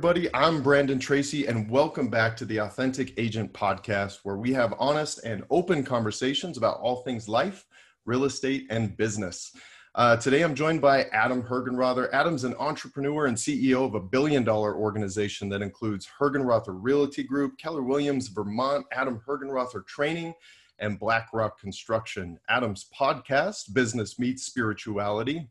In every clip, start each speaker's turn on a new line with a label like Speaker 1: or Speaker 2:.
Speaker 1: everybody. I'm Brandon Tracy, and welcome back to the Authentic Agent Podcast, where we have honest and open conversations about all things life, real estate, and business. Uh, today, I'm joined by Adam Hergenrother. Adam's an entrepreneur and CEO of a billion dollar organization that includes Hergenrother Realty Group, Keller Williams, Vermont, Adam Hergenrother Training, and BlackRock Construction. Adam's podcast, Business Meets Spirituality,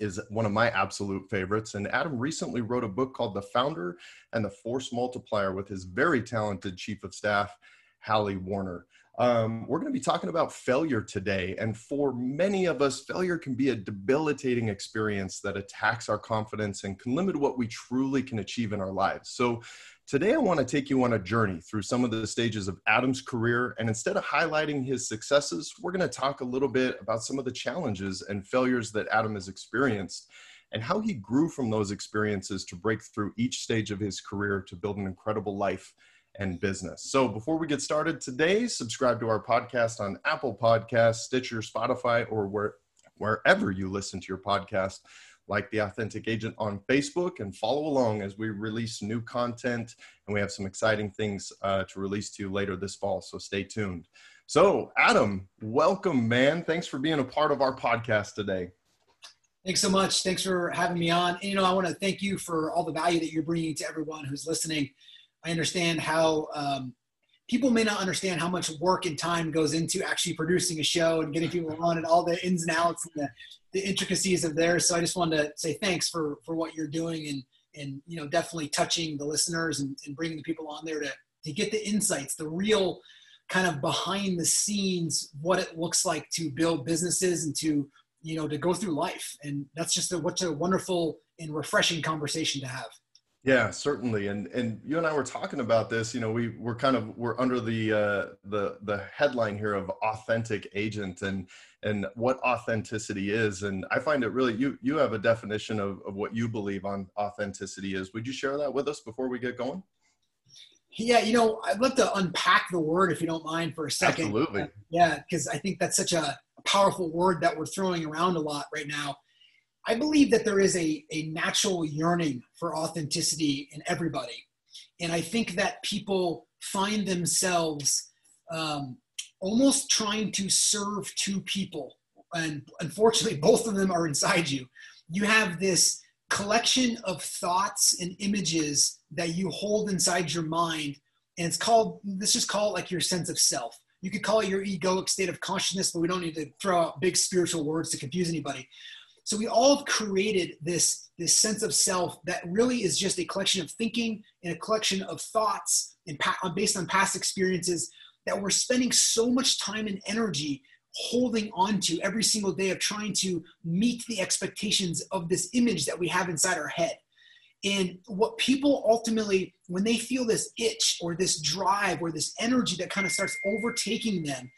Speaker 1: is one of my absolute favorites. And Adam recently wrote a book called The Founder and the Force Multiplier with his very talented chief of staff, Hallie Warner. Um, we're going to be talking about failure today. And for many of us, failure can be a debilitating experience that attacks our confidence and can limit what we truly can achieve in our lives. So, today I want to take you on a journey through some of the stages of Adam's career. And instead of highlighting his successes, we're going to talk a little bit about some of the challenges and failures that Adam has experienced and how he grew from those experiences to break through each stage of his career to build an incredible life and business. So before we get started today, subscribe to our podcast on Apple Podcasts, Stitcher, Spotify, or where, wherever you listen to your podcast, like The Authentic Agent on Facebook, and follow along as we release new content. And we have some exciting things uh, to release to you later this fall. So stay tuned. So, Adam, welcome, man. Thanks for being a part of our podcast today.
Speaker 2: Thanks so much. Thanks for having me on. And, you know, I want to thank you for all the value that you're bringing to everyone who's listening. I understand how um, people may not understand how much work and time goes into actually producing a show and getting people on and all the ins and outs and the, the intricacies of theirs. So I just wanted to say thanks for for what you're doing and and you know definitely touching the listeners and, and bringing the people on there to to get the insights, the real kind of behind the scenes what it looks like to build businesses and to you know to go through life and that's just a what's a wonderful and refreshing conversation to have
Speaker 1: yeah, certainly. And and you and I were talking about this. You know, we we're kind of we're under the uh, the the headline here of authentic agent and and what authenticity is. And I find it really you you have a definition of, of what you believe on authenticity is. Would you share that with us before we get going?
Speaker 2: Yeah, you know, I'd love to unpack the word if you don't mind for a second.
Speaker 1: Absolutely.
Speaker 2: Yeah, because I think that's such a powerful word that we're throwing around a lot right now. I believe that there is a, a natural yearning for authenticity in everybody. And I think that people find themselves um, almost trying to serve two people. And unfortunately, both of them are inside you. You have this collection of thoughts and images that you hold inside your mind. And it's called, let's just call it like your sense of self. You could call it your egoic state of consciousness, but we don't need to throw out big spiritual words to confuse anybody. So we all created this, this sense of self that really is just a collection of thinking and a collection of thoughts and pa- uh, based on past experiences that we're spending so much time and energy holding on to every single day of trying to meet the expectations of this image that we have inside our head. And what people ultimately, when they feel this itch or this drive or this energy that kind of starts overtaking them,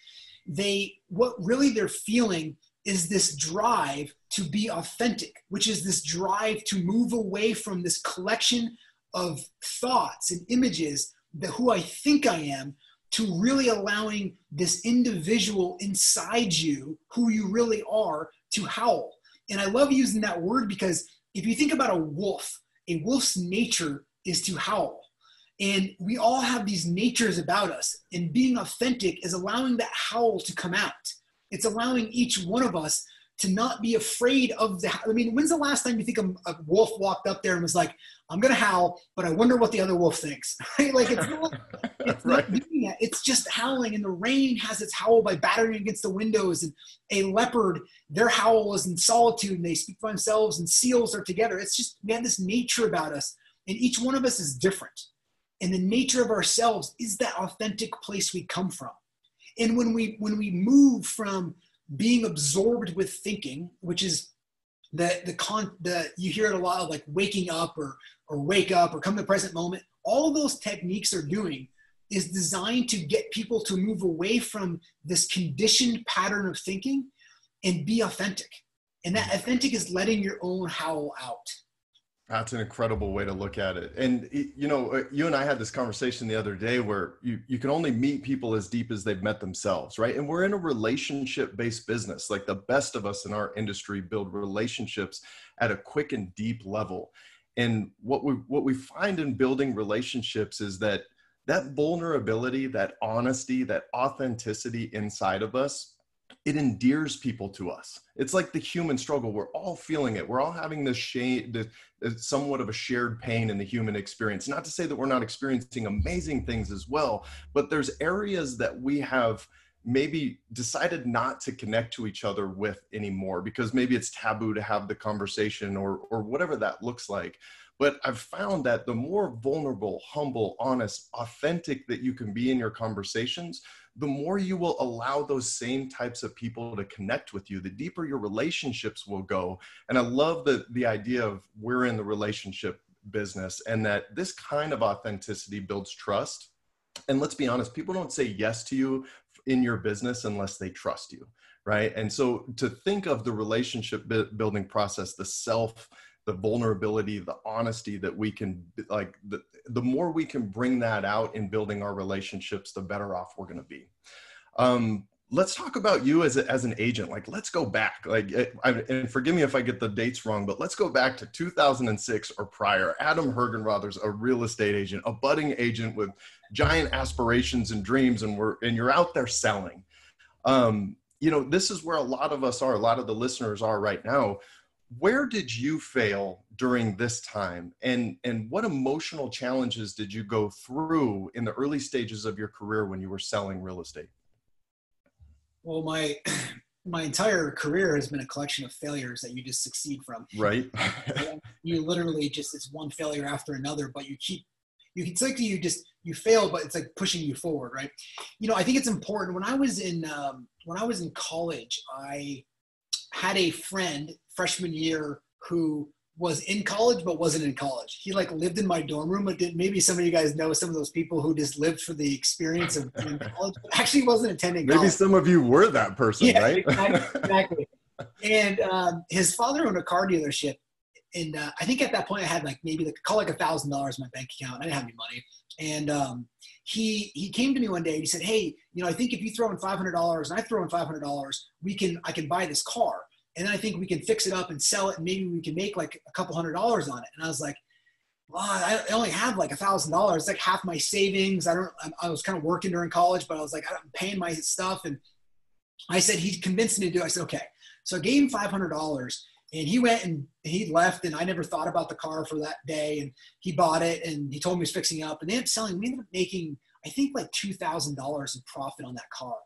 Speaker 2: they, what really they're feeling is this drive to be authentic, which is this drive to move away from this collection of thoughts and images that who I think I am to really allowing this individual inside you, who you really are, to howl. And I love using that word because if you think about a wolf, a wolf's nature is to howl. And we all have these natures about us. And being authentic is allowing that howl to come out. It's allowing each one of us to not be afraid of the. I mean, when's the last time you think a, a wolf walked up there and was like, "I'm gonna howl, but I wonder what the other wolf thinks." Right? Like it's not, it's right. not doing that. It's just howling, and the rain has its howl by battering against the windows. And a leopard, their howl is in solitude, and they speak for themselves. And seals are together. It's just we have this nature about us, and each one of us is different. And the nature of ourselves is that authentic place we come from. And when we when we move from being absorbed with thinking, which is the the con the you hear it a lot of like waking up or or wake up or come to the present moment. All those techniques are doing is designed to get people to move away from this conditioned pattern of thinking and be authentic. And that authentic is letting your own howl out.
Speaker 1: That's an incredible way to look at it. And you know, uh, you and I had this conversation the other day where you you can only meet people as deep as they've met themselves, right? And we're in a relationship-based business. Like the best of us in our industry build relationships at a quick and deep level. And what we what we find in building relationships is that that vulnerability, that honesty, that authenticity inside of us it endears people to us. It's like the human struggle. We're all feeling it. We're all having this shame, this, uh, somewhat of a shared pain in the human experience. Not to say that we're not experiencing amazing things as well, but there's areas that we have maybe decided not to connect to each other with anymore because maybe it's taboo to have the conversation or or whatever that looks like but i've found that the more vulnerable humble honest authentic that you can be in your conversations the more you will allow those same types of people to connect with you, the deeper your relationships will go. And I love the, the idea of we're in the relationship business and that this kind of authenticity builds trust. And let's be honest, people don't say yes to you in your business unless they trust you, right? And so to think of the relationship building process, the self the vulnerability the honesty that we can like the, the more we can bring that out in building our relationships the better off we're going to be. Um, let's talk about you as, a, as an agent. Like let's go back. Like I, and forgive me if i get the dates wrong but let's go back to 2006 or prior. Adam hergenrother's a real estate agent a budding agent with giant aspirations and dreams and we're and you're out there selling. Um, you know this is where a lot of us are a lot of the listeners are right now where did you fail during this time? And and what emotional challenges did you go through in the early stages of your career when you were selling real estate?
Speaker 2: Well my my entire career has been a collection of failures that you just succeed from.
Speaker 1: Right.
Speaker 2: You literally just it's one failure after another but you keep you it's like you just you fail but it's like pushing you forward right? You know i think it's important when i was in um, when i was in college i had a friend freshman year who was in college but wasn't in college. He like lived in my dorm room. But did, maybe some of you guys know some of those people who just lived for the experience of in college, but actually wasn't attending.
Speaker 1: Maybe
Speaker 2: college.
Speaker 1: some of you were that person, yeah, right?
Speaker 2: Exactly. exactly. and um, his father owned a car dealership, and uh, I think at that point I had like maybe like call like a thousand dollars in my bank account. I didn't have any money, and um, he he came to me one day and he said, "Hey, you know, I think if you throw in five hundred dollars and I throw in five hundred dollars, we can I can buy this car." And then I think we can fix it up and sell it, and maybe we can make like a couple hundred dollars on it. And I was like, well, I only have like a thousand dollars, like half my savings. I don't. I was kind of working during college, but I was like, I'm paying my stuff, and I said he convinced me to do. It. I said okay. So I gave him five hundred dollars, and he went and he left, and I never thought about the car for that day. And he bought it, and he told me he was fixing it up, and they ended up selling. We ended up making, I think, like two thousand dollars in profit on that car.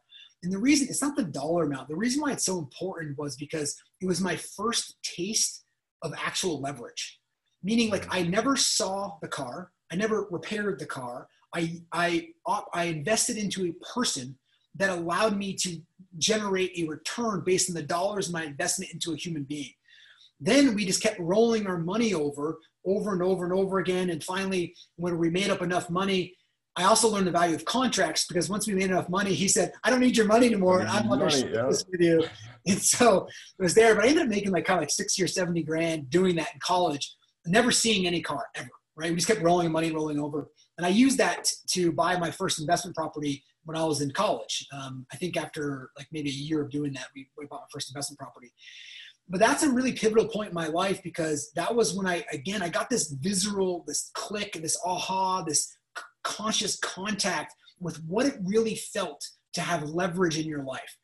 Speaker 2: And the reason it's not the dollar amount. The reason why it's so important was because it was my first taste of actual leverage. Meaning, like mm. I never saw the car, I never repaired the car. I I I invested into a person that allowed me to generate a return based on the dollars my investment into a human being. Then we just kept rolling our money over, over and over and over again. And finally, when we made up enough money, I also learned the value of contracts because once we made enough money, he said, I don't need your money anymore. I'm going to share this with you. And so it was there, but I ended up making like kind of like 60 or 70 grand doing that in college, never seeing any car ever, right? We just kept rolling money, rolling over. And I used that to buy my first investment property when I was in college. Um, I think after like maybe a year of doing that, we, we bought my first investment property. But that's a really pivotal point in my life because that was when I, again, I got this visceral, this click, this aha, this conscious contact with what it really felt to have leverage in your life.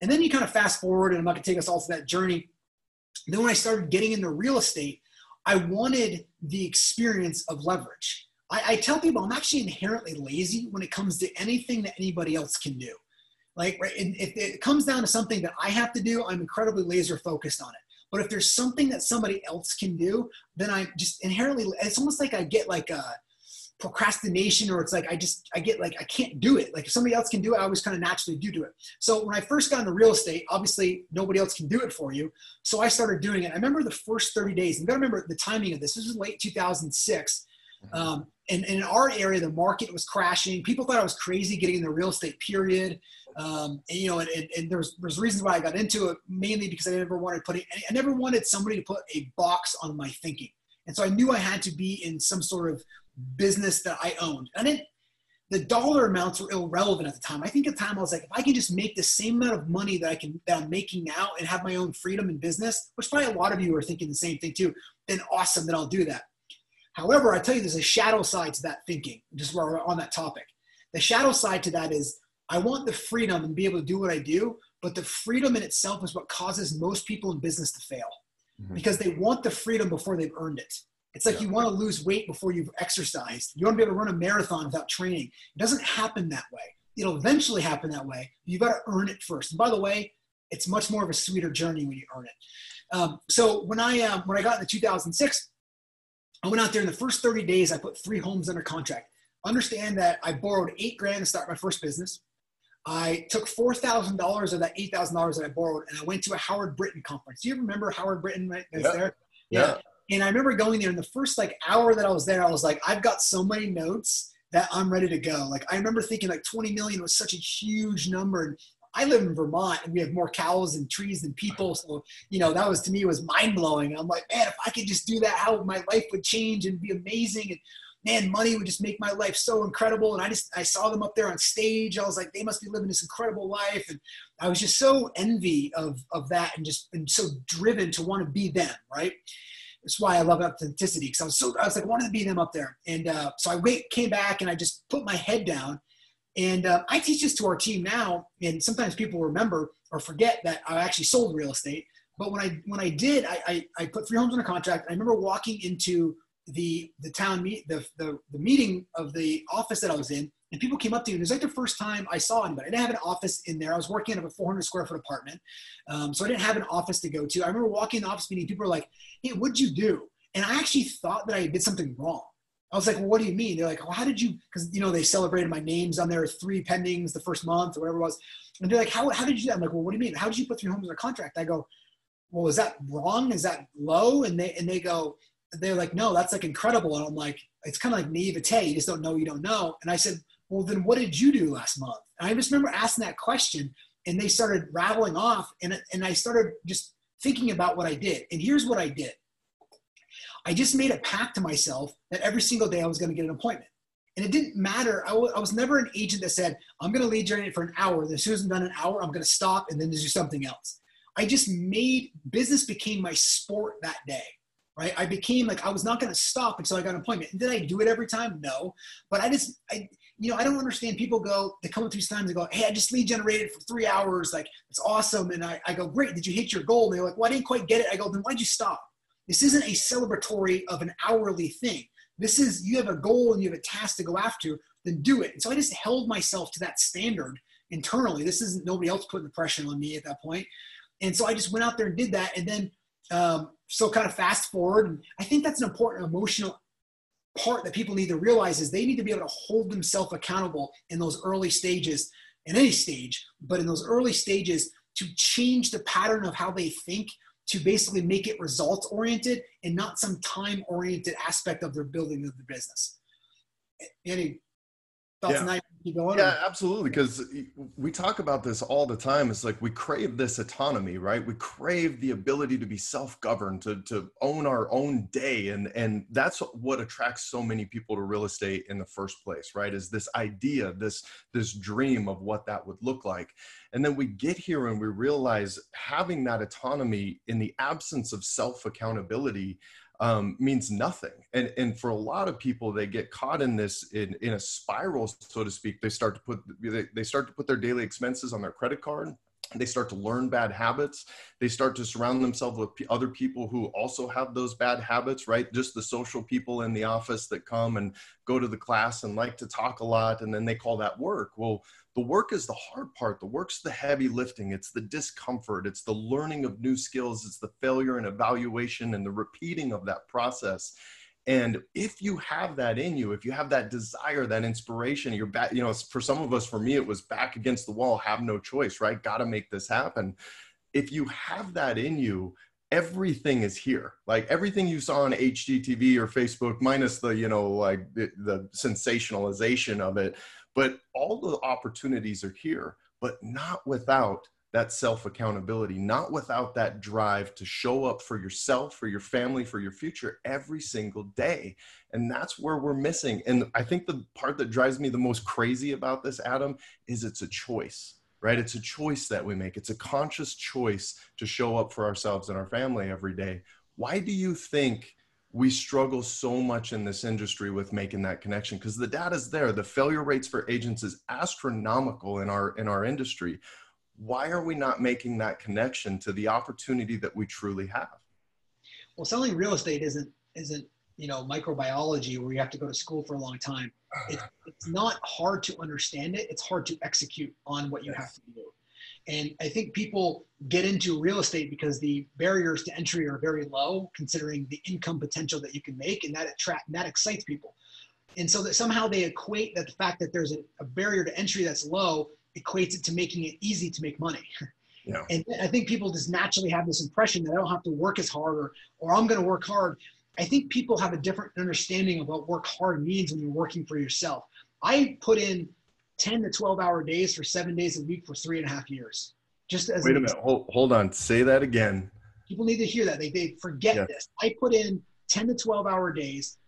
Speaker 2: And then you kind of fast forward, and I'm not going to take us all to that journey. Then when I started getting into real estate, I wanted the experience of leverage. I, I, tell people I'm actually inherently lazy when it comes to anything that anybody else can do. Like, right, if it comes down to something that I have to do, I'm incredibly laser focused on it. But if there's something that somebody else can do, then I just inherently, it's almost like I get like a, procrastination or it's like I just I get like I can't do it. Like if somebody else can do it, I always kind of naturally do do it. So when I first got into real estate, obviously nobody else can do it for you. So I started doing it. I remember the first 30 days. You got to remember the timing of this. This was late 2006. Mm-hmm. Um, and, and, in our area, the market was crashing. People thought I was crazy getting in the real estate period. Um, and, you know, and, and, and there's there's reasons why I got into it, mainly because I never wanted putting I never wanted somebody to put a box on my thinking. And so I knew I had to be in some sort of business that I owned. I didn't, the dollar amounts were irrelevant at the time. I think at the time I was like, if I can just make the same amount of money that I can that I'm making now and have my own freedom in business, which probably a lot of you are thinking the same thing too, then awesome, then I'll do that. However, I tell you, there's a shadow side to that thinking, just while we're on that topic. The shadow side to that is I want the freedom and be able to do what I do, but the freedom in itself is what causes most people in business to fail mm-hmm. because they want the freedom before they've earned it. It's like yeah. you want to lose weight before you've exercised. You want to be able to run a marathon without training. It doesn't happen that way. It'll eventually happen that way. You've got to earn it first. And by the way, it's much more of a sweeter journey when you earn it. Um, so when I uh, when I got into 2006, I went out there in the first 30 days. I put three homes under contract. Understand that I borrowed eight grand to start my first business. I took four thousand dollars of that eight thousand dollars that I borrowed, and I went to a Howard Brinton conference. Do you remember Howard Brinton right there?
Speaker 1: Yeah. yeah.
Speaker 2: And I remember going there, in the first like hour that I was there, I was like, I've got so many notes that I'm ready to go. Like I remember thinking like 20 million was such a huge number, and I live in Vermont and we have more cows and trees than people. So, you know, that was to me was mind blowing. I'm like, man, if I could just do that, how my life would change and be amazing. And man, money would just make my life so incredible. And I just, I saw them up there on stage. I was like, they must be living this incredible life. And I was just so envy of, of that and just, and so driven to want to be them. Right. That's why I love authenticity. Cause I was so, I was like, wanted to be them up there. And uh, so I wait, came back and I just put my head down and uh, I teach this to our team now. And sometimes people remember or forget that I actually sold real estate. But when I, when I did, I, I, I put three homes under contract. I remember walking into the the town meet the, the the meeting of the office that I was in, and people came up to me. It was like the first time I saw anybody. I didn't have an office in there. I was working out of a 400 square foot apartment, um, so I didn't have an office to go to. I remember walking in the office meeting. People were like, "Hey, what'd you do?" And I actually thought that I did something wrong. I was like, "Well, what do you mean?" They're like, "Well, how did you?" Because you know they celebrated my names on their three pendings the first month or whatever it was, and they're like, "How how did you?" Do that? I'm like, "Well, what do you mean? How did you put three homes in a contract?" I go, "Well, is that wrong? Is that low?" And they and they go, they're like, no, that's like incredible. And I'm like, it's kind of like naivete. You just don't know, you don't know. And I said, well, then what did you do last month? And I just remember asking that question and they started rattling off. And, and I started just thinking about what I did. And here's what I did I just made a pact to myself that every single day I was going to get an appointment. And it didn't matter. I, w- I was never an agent that said, I'm going to lead generate for an hour. And as soon as I'm done an hour, I'm going to stop and then do something else. I just made business became my sport that day right? I became like I was not going to stop until I got an appointment. And did I do it every time? No, but I just I you know I don't understand. People go they come up these times and go, hey, I just lead generated for three hours, like it's awesome. And I, I go, great, did you hit your goal? And they're like, well, I didn't quite get it. I go, then why'd you stop? This isn't a celebratory of an hourly thing. This is you have a goal and you have a task to go after, then do it. And so I just held myself to that standard internally. This isn't nobody else putting the pressure on me at that point. And so I just went out there and did that. And then um, so kind of fast forward. And I think that's an important emotional part that people need to realize is they need to be able to hold themselves accountable in those early stages, in any stage, but in those early stages to change the pattern of how they think to basically make it results oriented and not some time oriented aspect of their building of the business. Any thoughts
Speaker 1: yeah keep going? Yeah, absolutely. Because we talk about this all the time. It's like we crave this autonomy, right? We crave the ability to be self-governed, to to own our own day, and and that's what attracts so many people to real estate in the first place, right? Is this idea, this this dream of what that would look like, and then we get here and we realize having that autonomy in the absence of self accountability um, means nothing. And and for a lot of people, they get caught in this in in a spiral, so to speak. They start to put they, they start to put their daily expenses on their credit card. They start to learn bad habits. They start to surround themselves with other people who also have those bad habits, right? Just the social people in the office that come and go to the class and like to talk a lot, and then they call that work. Well, the work is the hard part. The work's the heavy lifting. It's the discomfort. It's the learning of new skills. It's the failure and evaluation and the repeating of that process. And if you have that in you if you have that desire that inspiration you're back you know for some of us for me it was back against the wall have no choice right? Got to make this happen. If you have that in you everything is here. Like everything you saw on hgtv or facebook minus the you know like the, the sensationalization of it but all the opportunities are here, but not without that self accountability, not without that drive to show up for yourself, for your family, for your future every single day. And that's where we're missing. And I think the part that drives me the most crazy about this, Adam, is it's a choice, right? It's a choice that we make. It's a conscious choice to show up for ourselves and our family every day. Why do you think we struggle so much in this industry with making that connection because the data is there. The failure rates for agents is astronomical in our in our industry. Why are we not making that connection to the opportunity that we truly have?
Speaker 2: Well selling real estate isn't isn't you know microbiology where you have to go to school for a long time. It's, it's not hard to understand it. It's hard to execute on what you have to do and I think people get into real estate because the barriers to entry are very low, considering the income potential that you can make, and that attract that excites people. And so that somehow they equate that the fact that there's a, a barrier to entry that's low equates it to making it easy to make money. Yeah. And I think people just naturally have this impression that I don't have to work as hard or, or I'm going to work hard. I think people have a different understanding of what work hard means when you're working for yourself. I put in 10 to 12 hour days for seven days a week for three and a half years. Just as
Speaker 1: wait a minute, hold, hold on, say that again.
Speaker 2: People need to hear that. They, they forget yeah. this. I put in 10 to 12 hour days,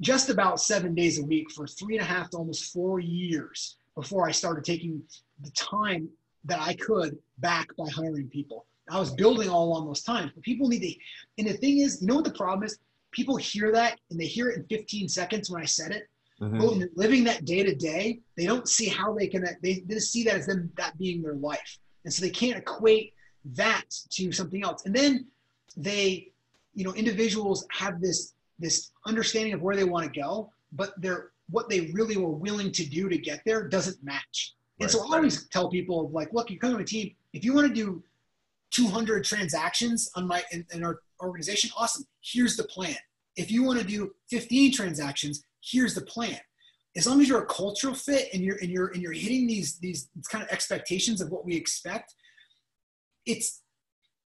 Speaker 2: just about seven days a week for three and a half to almost four years before I started taking the time that I could back by hiring people. I was building all along those times, but people need to. And the thing is, you know what the problem is? People hear that and they hear it in 15 seconds when I said it, Mm-hmm. But when they're living that day to day, they don't see how they can. They, they see that as them that being their life, and so they can't equate that to something else. And then they, you know, individuals have this this understanding of where they want to go, but they're what they really were willing to do to get there doesn't match. Right. And so I always tell people like, look, you come to a team. If you want to do 200 transactions on my in, in our organization, awesome. Here's the plan. If you want to do 15 transactions, here's the plan. As long as you're a cultural fit and you're and you're and you're hitting these these kind of expectations of what we expect it's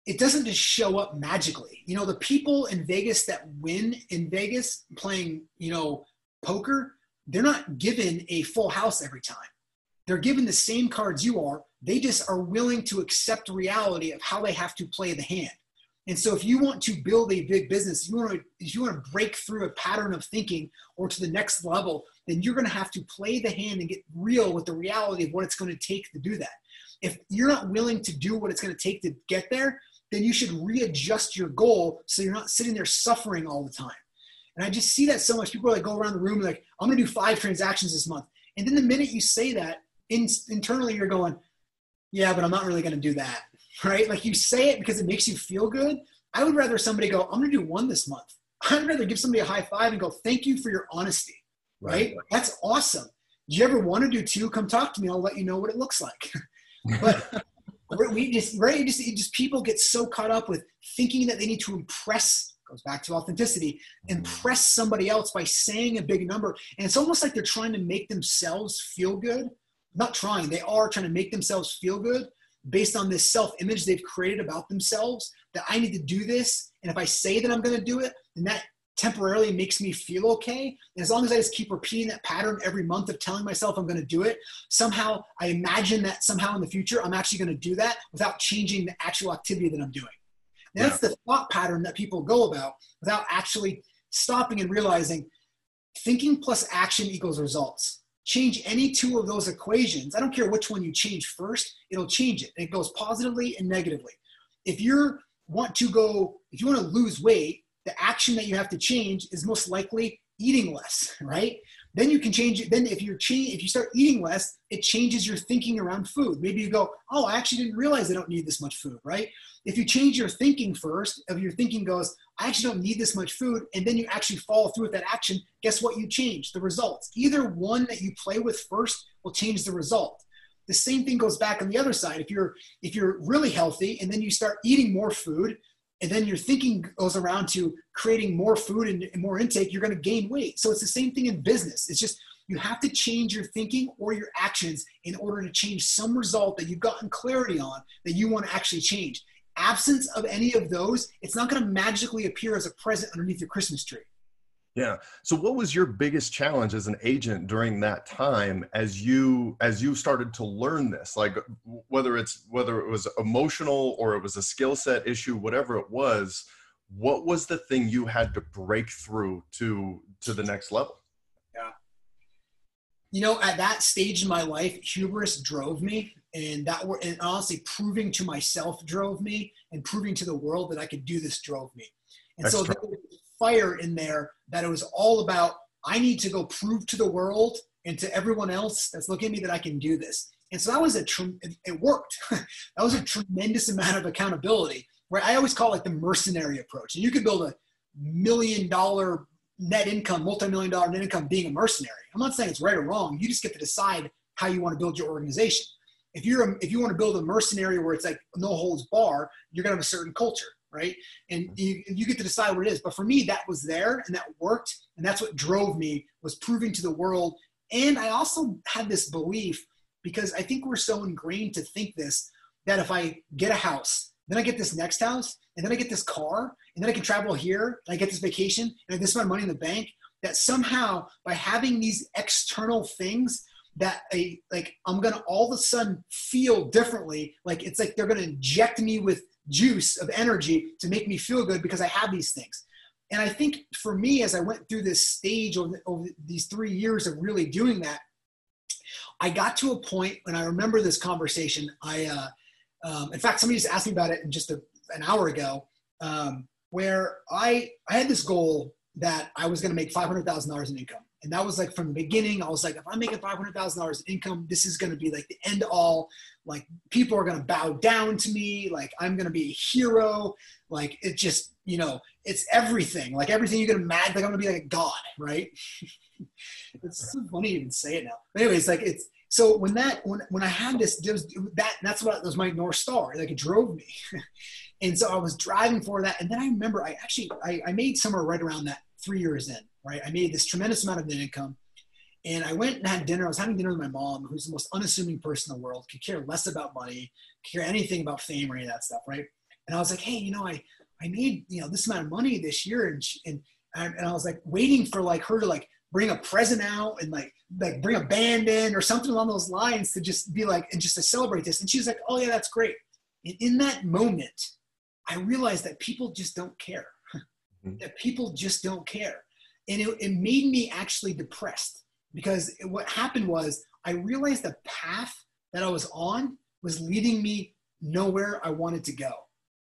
Speaker 2: it doesn't just show up magically. You know the people in vegas that win in vegas playing you know poker they're not given a full house every time. They're given the same cards you are. They just are willing to accept reality of how they have to play the hand and so if you want to build a big business, you want to if you want to break through a pattern of thinking or to the next level, then you're going to have to play the hand and get real with the reality of what it's going to take to do that. If you're not willing to do what it's going to take to get there, then you should readjust your goal so you're not sitting there suffering all the time. And I just see that so much. People are like go around the room like, I'm going to do five transactions this month. And then the minute you say that, in, internally you're going, yeah, but I'm not really going to do that right? Like you say it because it makes you feel good. I would rather somebody go, I'm going to do one this month. I'd rather give somebody a high five and go, thank you for your honesty, right? right? That's awesome. Do you ever want to do two? Come talk to me. I'll let you know what it looks like. but we just, right? Just, just people get so caught up with thinking that they need to impress goes back to authenticity mm-hmm. impress somebody else by saying a big number and it's almost like they're trying to make themselves feel good not trying they are trying to make themselves feel good based on this self image they've created about themselves that I need to do this. And if I say that I'm going to do it, then that temporarily makes me feel okay. And as long as I just keep repeating that pattern every month of telling myself I'm going to do it, somehow I imagine that somehow in the future I'm actually going to do that without changing the actual activity that I'm doing. that's yeah. the thought pattern that people go about without actually stopping and realizing thinking plus action equals results change any two of those equations, I don't care which one you change first, it'll change it. It goes positively and negatively. If you want to go, if you want to lose weight, the action that you have to change is most likely eating less, right? Then you can change it. Then if you're change, if you start eating less, it changes your thinking around food. Maybe you go, oh, I actually didn't realize I don't need this much food, right? If you change your thinking first, if your thinking goes, I actually don't need this much food, and then you actually follow through with that action, guess what you change? The results. Either one that you play with first will change the result. The same thing goes back on the other side. If you're if you're really healthy and then you start eating more food, and then your thinking goes around to creating more food and, more intake, you're going to gain weight. So it's the same thing in business. It's just you have to change your thinking or your actions in order to change some result that you've gotten clarity on that you want to actually change. Absence of any of those, it's not going to magically appear as a present underneath your Christmas tree.
Speaker 1: Yeah. So what was your biggest challenge as an agent during that time as you as you started to learn this? Like whether it's whether it was emotional or it was a skill set issue, whatever it was, what was the thing you had to break through to to the next level?
Speaker 2: Yeah. You know, at that stage in my life, hubris drove me and that were and honestly proving to myself drove me and proving to the world that I could do this drove me. And That's so true. there was fire in there that it was all about I need to go prove to the world and to everyone else that's looking at me that I can do this. And so that was a it worked. that was a tremendous amount of accountability. Where I always call it the mercenary approach. And you could build a million dollar net income, multi-million dollar net income being a mercenary. I'm not saying it's right or wrong. You just get to decide how you want to build your organization. If you're a, if you want to build a mercenary where it's like no holds bar, you're gonna have a certain culture, right? And mm-hmm. you, you get to decide what it is. But for me, that was there and that worked, and that's what drove me was proving to the world. And I also had this belief because I think we're so ingrained to think this that if I get a house, then I get this next house, and then I get this car, and then I can travel here, and I get this vacation, and I get this amount of money in the bank, that somehow by having these external things that a like I'm gonna all of a sudden feel differently. Like it's like they're gonna inject me with juice of energy to make me feel good because I have these things. And I think for me, as I went through this stage over, over these three years of really doing that, I got to a point when I remember this conversation. I, uh, um, in fact, somebody just asked me about it just a, an hour ago, um, where I I had this goal that I was going to make five hundred thousand dollars in income, and that was like from the beginning. I was like, if I'm making five hundred thousand dollars income, this is going to be like the end all. Like people are going to bow down to me. Like I'm going to be a hero. Like it just you know it's everything. Like everything you can imagine. Like I'm going to be like a god, right? it's so funny to even say it now. But anyways, like it's so when that when when I had this, that that's what was my north star. Like it drove me, and so I was driving for that. And then I remember I actually I, I made somewhere right around that three years in. Right, I made this tremendous amount of net income. And I went and had dinner. I was having dinner with my mom, who's the most unassuming person in the world, could care less about money, care anything about fame or any of that stuff, right? And I was like, hey, you know, I I made you know this amount of money this year, and she, and and I was like waiting for like her to like bring a present out and like like bring a band in or something along those lines to just be like and just to celebrate this. And she's like, "Oh yeah, that's great." And in that moment, I realized that people just don't care. Mm-hmm. that people just don't care, and it, it made me actually depressed because it, what happened was I realized the path that I was on was leading me nowhere I wanted to go,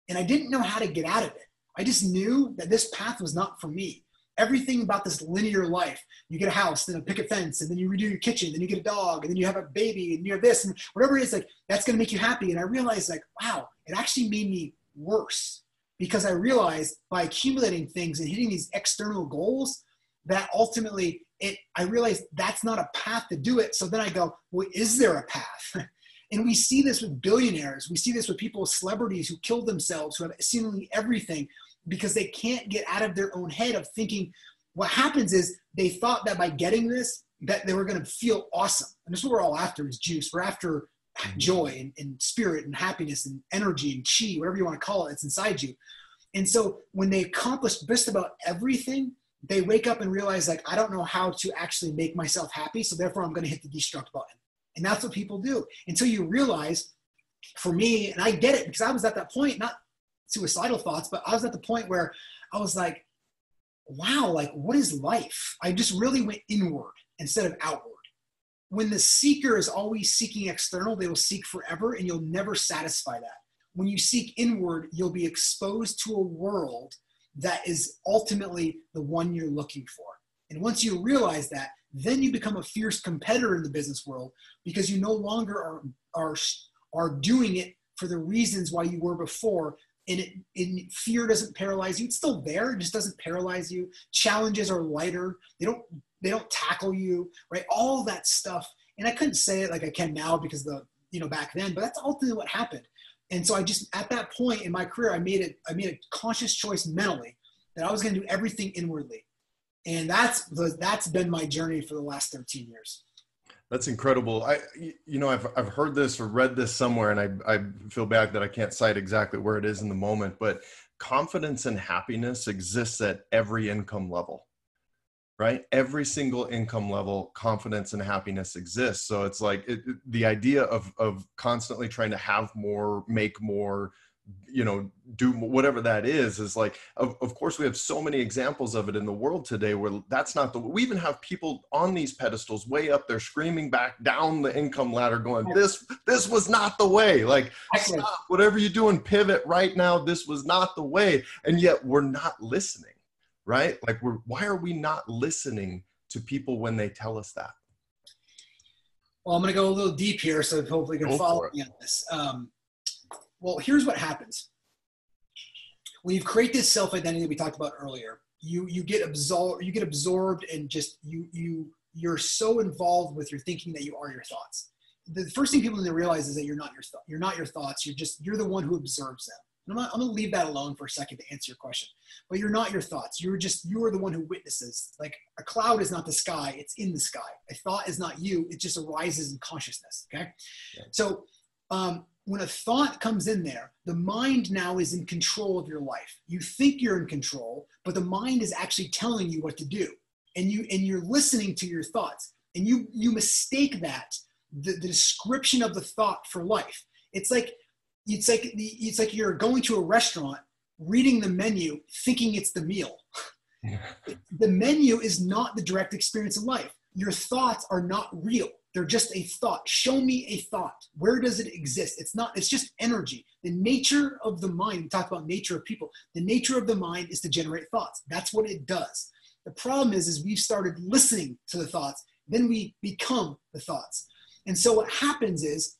Speaker 2: and I didn't know how to get out of it. I just knew that this path was not for me everything about this linear life. You get a house, then a picket fence, and then you redo your kitchen, then you get a dog, and then you have a baby, and you have this, and whatever it is, like that's gonna make you happy. And I realized, like, wow, it actually made me worse because I realized by accumulating things and hitting these external goals that ultimately it I realized that's not a path to do it. So then I go, well, is there a path? and we see this with billionaires. We see this with people, celebrities who kill themselves, who have seemingly everything because they can't get out of their own head of thinking what happens is they thought that by getting this that they were going to feel awesome and this is what we're all after is juice we're after mm-hmm. joy and, and, spirit and happiness and energy and chi whatever you want to call it it's inside you and so when they accomplish just about everything they wake up and realize like i don't know how to actually make myself happy so therefore i'm going to hit the destruct button and that's what people do until you realize for me and i get it because i was at that point not suicidal thoughts, but I was at the point where I was like, wow, like what is life? I just really went inward instead of outward. When the seeker is always seeking external, they will seek forever and you'll never satisfy that. When you seek inward, you'll be exposed to a world that is ultimately the one you're looking for. And once you realize that, then you become a fierce competitor in the business world because you no longer are, are, are doing it for the reasons why you were before and it, and fear doesn't paralyze you. It's still there. It just doesn't paralyze you. Challenges are lighter. They don't they don't tackle you, right? All that stuff. And I couldn't say it like I can now because the you know back then, but that's ultimately what happened. And so I just at that point in my career, I made it. I made a conscious choice mentally that I was going to do everything inwardly, and that's that's been my journey for the last 13 years.
Speaker 1: That's incredible. I, you know, I've, I've heard this or read this somewhere, and I, I feel bad that I can't cite exactly where it is in the moment, but confidence and happiness exists at every income level, right? Every single income level, confidence and happiness exists. So it's like it, the idea of, of constantly trying to have more, make more, you know do whatever that is is like of, of course we have so many examples of it in the world today where that's not the we even have people on these pedestals way up there screaming back down the income ladder going this this was not the way. Like stop, whatever you're doing pivot right now. This was not the way. And yet we're not listening right? Like, we're, why are we not listening to people when they tell us that?
Speaker 2: Well, I'm going to go a little deep here, so hopefully you can go follow me on this. Um, well, here's what happens when you create this self identity that we talked about earlier. You you get absorbed. You get absorbed and just you you you're so involved with your thinking that you are your thoughts. The first thing people need to realize is that you're not your th- you're not your thoughts. You're just you're the one who observes them. I'm, not, I'm gonna leave that alone for a second to answer your question. But you're not your thoughts. You're just you are the one who witnesses. Like a cloud is not the sky; it's in the sky. A thought is not you; it just arises in consciousness. Okay, yeah. so um, when a thought comes in there, the mind now is in control of your life. You think you're in control, but the mind is actually telling you what to do and you and you're listening to your thoughts and you you mistake that the, the description of the thought for life it's like it's like it's like you're going to a restaurant reading the menu thinking it's the meal. The menu is not the direct experience of life. Your thoughts are not real. They're just a thought. Show me a thought. Where does it exist? It's not it's just energy. The nature of the mind we talk about nature of people the nature of the mind is to generate thoughts. That's what it does. The problem is, is we've started listening to the thoughts, then we become the thoughts. And so what happens is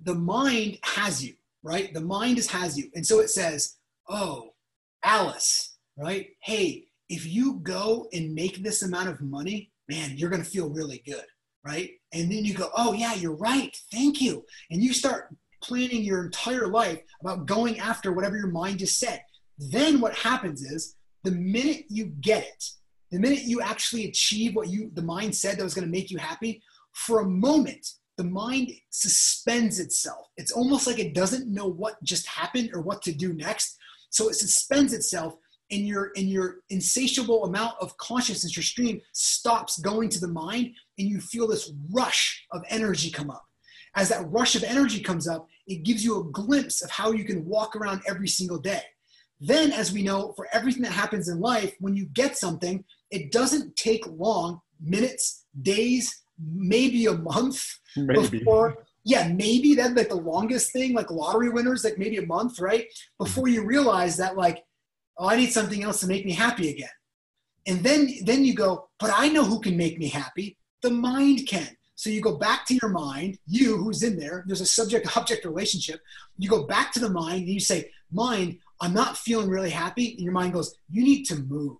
Speaker 2: the mind has you, right? The mind is has you. And so it says, oh, Alice, right? Hey, if you go and make this amount of money, man, you're going to feel really good, right? And then you go, oh, yeah, you're right. Thank you. And you start planning your entire life about going after whatever your mind just said. Then what happens is the minute you get it, the minute you actually achieve what you the mind said that was going to make you happy, for a moment, the mind suspends itself. It's almost like it doesn't know what just happened or what to do next. So it suspends itself and your and your insatiable amount of consciousness, your stream stops going to the mind, and you feel this rush of energy come up. As that rush of energy comes up, it gives you a glimpse of how you can walk around every single day. Then, as we know, for everything that happens in life, when you get something, it doesn't take long minutes, days, maybe a month maybe. before. Yeah, maybe that's like the longest thing, like lottery winners, like maybe a month, right? Before you realize that, like, oh, I need something else to make me happy again. And then, then you go, but I know who can make me happy. The mind can. So you go back to your mind, you who's in there, there's a subject object relationship. You go back to the mind and you say, Mind, I'm not feeling really happy. And your mind goes, You need to move.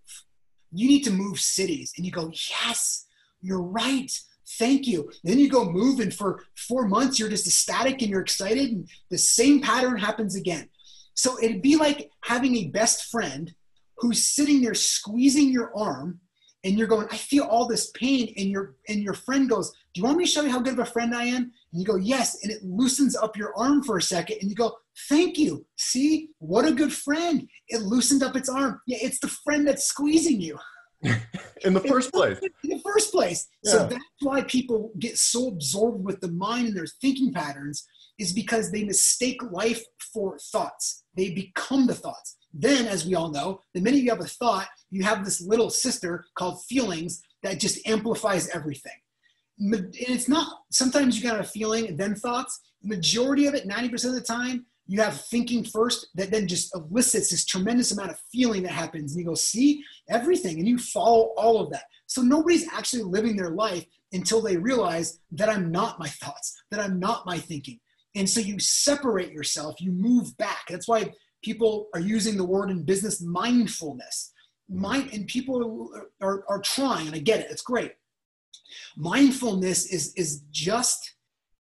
Speaker 2: You need to move cities. And you go, Yes, you're right. Thank you. then you go move, and for four months, you're just ecstatic and you're excited. And the same pattern happens again. So it'd be like having a best friend who's sitting there squeezing your arm and you're going, I feel all this pain, and your and your friend goes, Do you want me to show you how good of a friend I am? And you go, Yes, and it loosens up your arm for a second, and you go, Thank you. See, what a good friend. It loosened up its arm. Yeah, it's the friend that's squeezing you.
Speaker 1: in the first place.
Speaker 2: In the first place. Yeah. So that's why people get so absorbed with the mind and their thinking patterns is because they mistake life for thoughts. They become the thoughts. Then, as we all know, the minute you have a thought, you have this little sister called feelings that just amplifies everything. And it's not, sometimes you got a feeling and then thoughts. majority of it, 90% of the time, you have thinking first that then just elicits this tremendous amount of feeling that happens. And you go, see everything, and you follow all of that. So nobody's actually living their life until they realize that I'm not my thoughts, that I'm not my thinking. And so you separate yourself, you move back. That's why people are using the word in business mindfulness. Mind and people are, are, are trying, and I get it, it's great. Mindfulness is, is just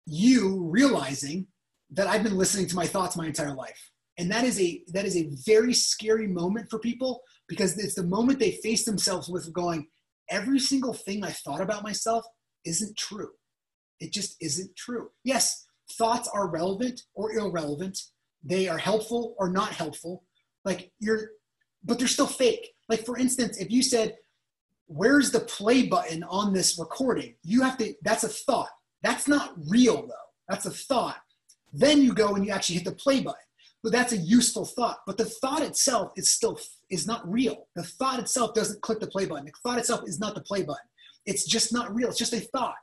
Speaker 2: you realizing that I've been listening to my thoughts my entire life. And that is a that is a very scary moment for people because it's the moment they face themselves with going, every single thing I thought about myself isn't true. It just isn't true. Yes, thoughts are relevant or irrelevant. They are helpful or not helpful. Like you're, but they're still fake. Like for instance, if you said, "Where's the play button on this recording?" You have to. That's a thought. That's not real though. That's a thought. Then you go and you actually hit the play button. But that's a useful thought. But the thought itself is still is not real. The thought itself doesn't click the play button. The thought itself is not the play button. It's just not real. It's just a thought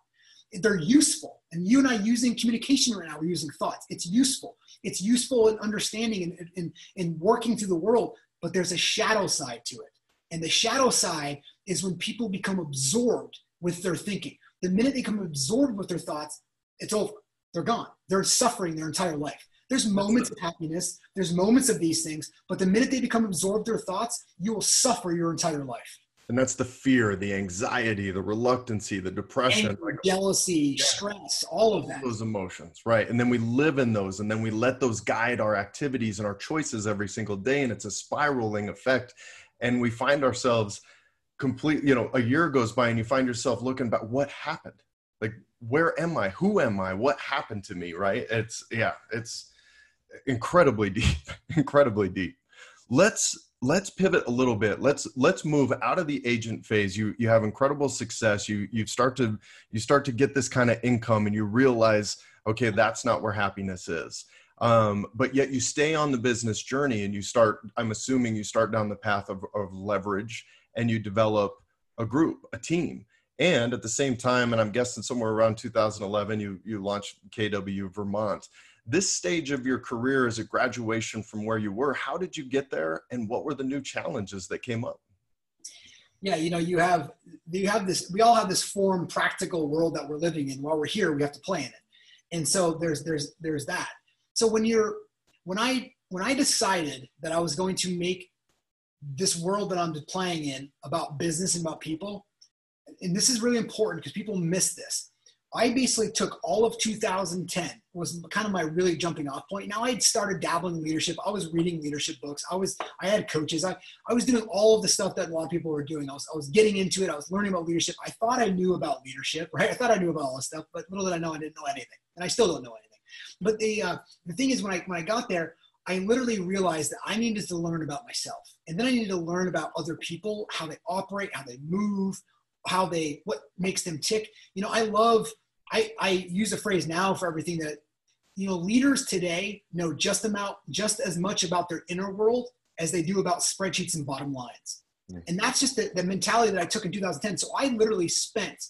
Speaker 2: they're useful. And you and I using communication right now, we're using thoughts. It's useful. It's useful in understanding and in, in working through the world, but there's a shadow side to it. And the shadow side is when people become absorbed with their thinking. The minute they become absorbed with their thoughts, it's over. They're gone. They're suffering their entire life. There's moments of happiness, there's moments of these things, but the minute they become absorbed their thoughts, you will suffer your entire life.
Speaker 1: And that's the fear, the anxiety, the reluctancy, the depression,
Speaker 2: Anger, like, jealousy, yeah. stress, all of that.
Speaker 1: Those emotions, right? And then we live in those, and then we let those guide our activities and our choices every single day, and it's a spiraling effect. And we find ourselves complete. You know, a year goes by, and you find yourself looking back. What happened? Like, where am I? Who am I? What happened to me? Right? It's yeah. It's incredibly deep, incredibly deep. Let's let's pivot a little bit. Let's let's move out of the agent phase. You you have incredible success. You you start to you start to get this kind of income, and you realize, okay, that's not where happiness is. Um, but yet you stay on the business journey, and you start. I'm assuming you start down the path of, of leverage, and you develop a group, a team. And at the same time, and I'm guessing somewhere around 2011, you you launched KW Vermont. This stage of your career is a graduation from where you were. How did you get there and what were the new challenges that came up?
Speaker 2: Yeah you know you have you have this we all have this form practical world that we're living in. While we're here we have to play in it. And so there's there's there's that. So when you're when i when i decided that i was going to make this world that i'm playing in about business and about people and this is really important because people miss this I basically took all of 2010 was kind of my really jumping off point. Now I'd started dabbling in leadership. I was reading leadership books. I was I had coaches. I, I was doing all of the stuff that a lot of people were doing. I was, I was getting into it. I was learning about leadership. I thought I knew about leadership, right? I thought I knew about all this stuff, but little did I know I didn't know anything. And I still don't know anything. But the uh, the thing is when I when I got there, I literally realized that I needed to learn about myself. And then I needed to learn about other people, how they operate, how they move, how they what makes them tick. You know, I love I, I use a phrase now for everything that you know leaders today know just about just as much about their inner world as they do about spreadsheets and bottom lines. Mm. And that's just the, the mentality that i took in 2010 so i literally spent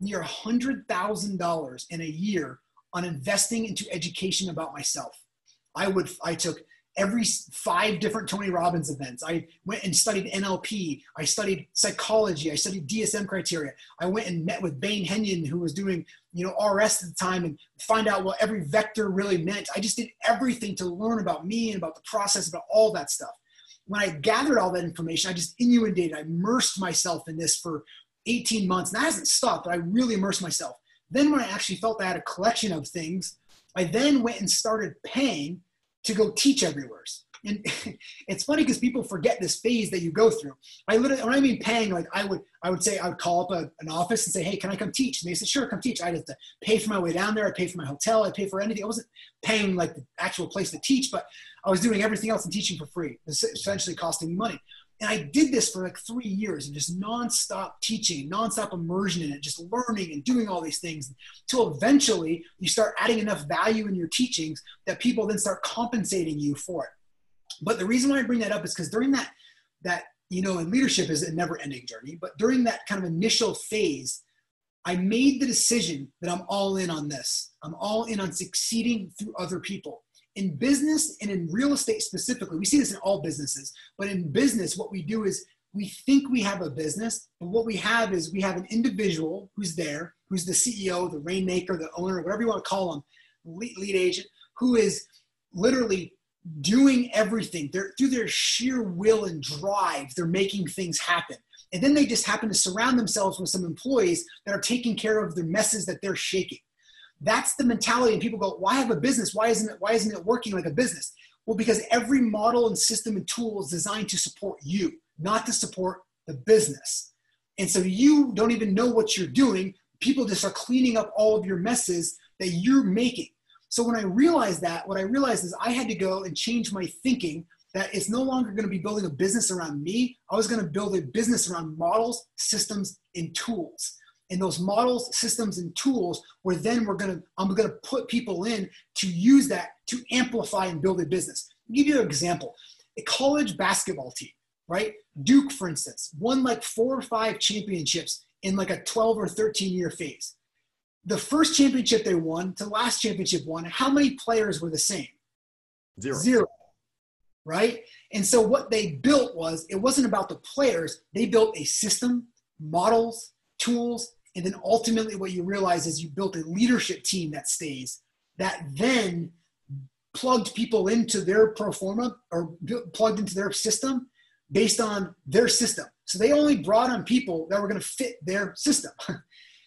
Speaker 2: near $100000 in a year on investing into education about myself. I would i took every five different Tony Robbins events. I went and studied NLP. I studied psychology. I studied DSM criteria. I went and met with Bain Henyon, who was doing, you know, RS at the time and find out what every vector really meant. I just did everything to learn about me and about the process, about all that stuff. When I gathered all that information, I just inundated, I immersed myself in this for 18 months. And that hasn't stopped, but I really immersed myself. Then when I actually felt I had a collection of things, I then went and started paying to go teach everywhere. And it's funny because people forget this phase that you go through. I literally, when I mean paying, like I would, I would say, I would call up a, an office and say, "Hey, can I come teach?" And they said, "Sure, come teach." I'd have to pay for my way down there. I'd pay for my hotel. I'd pay for anything. I wasn't paying like the actual place to teach, but I was doing everything else and teaching for free, essentially costing me money. And I did this for like three years and just nonstop teaching, nonstop immersion in it, just learning and doing all these things until eventually you start adding enough value in your teachings that people then start compensating you for it. But the reason why I bring that up is because during that, that, you know, and leadership is a never ending journey, but during that kind of initial phase, I made the decision that I'm all in on this. I'm all in on succeeding through other people in business and in real estate specifically, we see this in all businesses, but in business, what we do is we think we have a business, but what we have is we have an individual who's there, who's the CEO, the rainmaker, the owner, whatever you want to call them, lead, lead agent, who is literally doing everything. They're through their sheer will and drive, they're making things happen. And then they just happen to surround themselves with some employees that are taking care of the messes that they're shaking. That's the mentality. And people go, why have a business? Why isn't it, why isn't it working like a business? Well, because every model and system and tool is designed to support you, not to support the business. And so you don't even know what you're doing. People just are cleaning up all of your messes that you're making. So when I realized that, what I realized is I had to go and change my thinking that it's no longer going to be building a business around me. I was going to build a business around models, systems, and tools and those models, systems, and tools where then we're gonna, I'm gonna put people in to use that to amplify and build a business. I'll give you an example. A college basketball team, right? Duke, for instance, won like four or five championships in like a 12 or 13 year phase. The first championship they won to the last championship won, how many players were the same?
Speaker 1: Zero.
Speaker 2: Zero. right? And so what they built was it wasn't about the players. They built a system, models, tools, and then ultimately what you realize is you built a leadership team that stays that then plugged people into their pro forma or plugged into their system based on their system. So they only brought on people that were going to fit their system.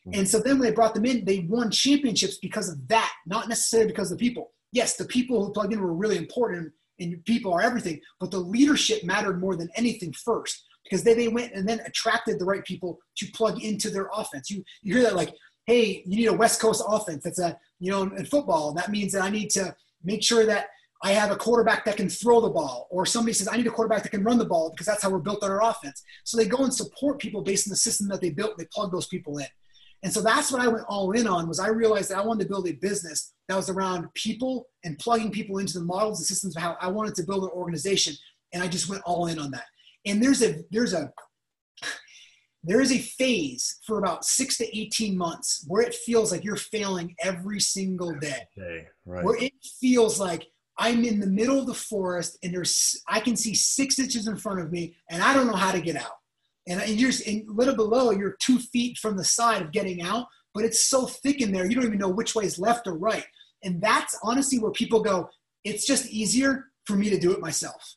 Speaker 2: Hmm. and so then when they brought them in, they won championships because of that, not necessarily because of the people. Yes, the people who plugged in were really important and people are everything, but the leadership mattered more than anything first because they, they went and then attracted the right people to plug into their offense. You, you hear that like, hey, you need a West Coast offense. That's a, you know, in football. That means that I need to make sure that I have a quarterback that can throw the ball, or somebody says, I need a quarterback that can run the ball because that's how we're built on our offense. So they go and support people based on the system that they built. They plug those people in. And so that's what I went all in on was I realized that I wanted to build a business that was around people and plugging people into the models and systems of how I wanted to build an organization. And I just went all in on that. And there's a there's a there is a phase for about six to 18 months where it feels like you're failing every single day. Okay, right. Where it feels like I'm in the middle of the forest and there's I can see six inches in front of me and I don't know how to get out. And, and you're a little below, you're two feet from the side of getting out, but it's so thick in there, you don't even know which way is left or right. And that's honestly where people go, it's just easier for me to do it myself.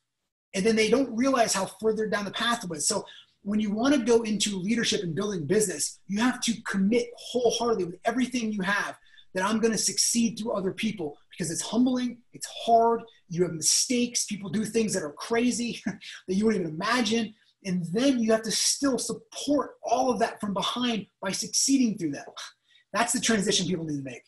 Speaker 2: And then they don't realize how further down the path it was. So when you want to go into leadership and building business, you have to commit wholeheartedly with everything you have that I'm going to succeed through other people because it's humbling, it's hard, you have mistakes, people do things that are crazy that you wouldn't even imagine. And then you have to still support all of that from behind by succeeding through that. That's the transition people need to make.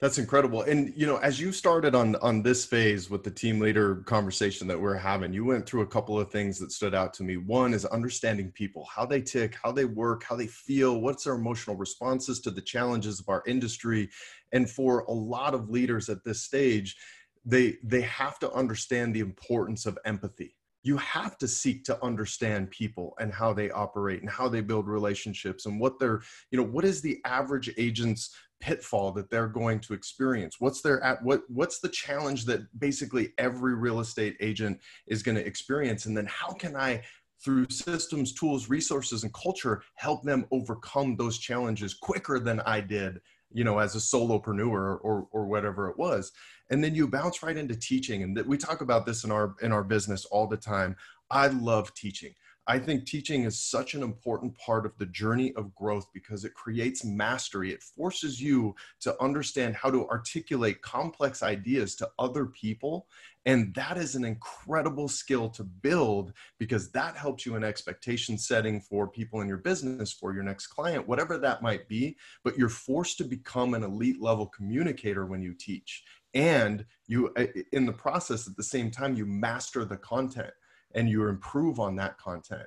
Speaker 1: That's incredible. And you know, as you started on on this phase with the team leader conversation that we're having, you went through a couple of things that stood out to me. One is understanding people, how they tick, how they work, how they feel, what's their emotional responses to the challenges of our industry. And for a lot of leaders at this stage, they they have to understand the importance of empathy you have to seek to understand people and how they operate and how they build relationships and what they're you know what is the average agent's pitfall that they're going to experience? What's their at what what's the challenge that basically every real estate agent is going to experience? And then how can i through systems tools resources and culture help them overcome those challenges quicker than i did you know as a solopreneur or or whatever it was? And then you bounce right into teaching and we talk about this in our in our business all the time. I love teaching I think teaching is such an important part of the journey of growth because it creates mastery. It forces you to understand how to articulate complex ideas to other people. And that is an incredible skill to build because that helps you in expectation setting for people in your business, for your next client, whatever that might be. But you're forced to become an elite level communicator when you teach. And you, eh, in the process, at the same time, you master the content and you improve on that content.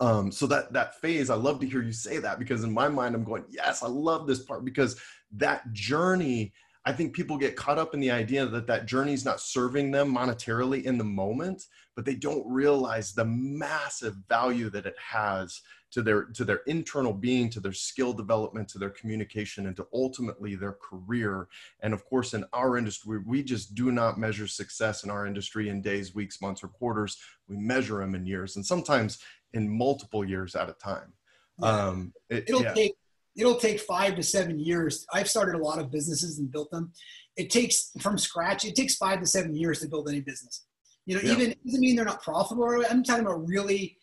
Speaker 1: Um, so that that phase i love to hear you say that because in my mind i'm going yes i love this part because that journey i think people get caught up in the idea that that journey is not serving them monetarily in the moment but they don't realize the massive value that it has to their to their internal being to their skill development to their communication and to ultimately their career. And of course in our industry we just do not measure success in our industry in days weeks months or quarters. We measure them in years and sometimes in multiple years at a time.
Speaker 2: Yeah. um, it, will yeah. take it'll take five to seven years. I've started a lot of businesses and built them. It takes from scratch it takes five to seven years to build any business you know yeah. even doesn't mean they're not profitable. I'm talking about really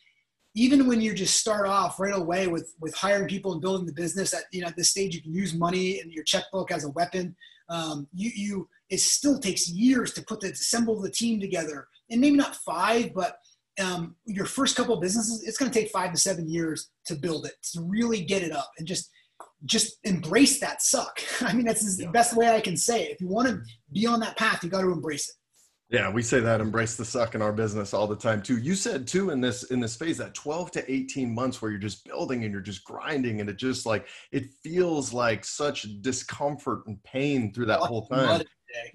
Speaker 2: even when you just start off right away with with hiring people and building the business at you know at this stage you can use money and your checkbook as a weapon. Um, you you it still takes years to put the assemble the team together. And maybe not five but um, your first couple of businesses it's going to take five to seven years to build it to really get it up and just just embrace that suck. I mean that's the best way i can say it. If you want to be on that path you got to embrace it
Speaker 1: yeah, we say that embrace the suck in our business all the time too. You said too in this in this phase that 12 to 18 months where you're just building and you're just grinding and it just like it feels like such discomfort and pain through that whole time.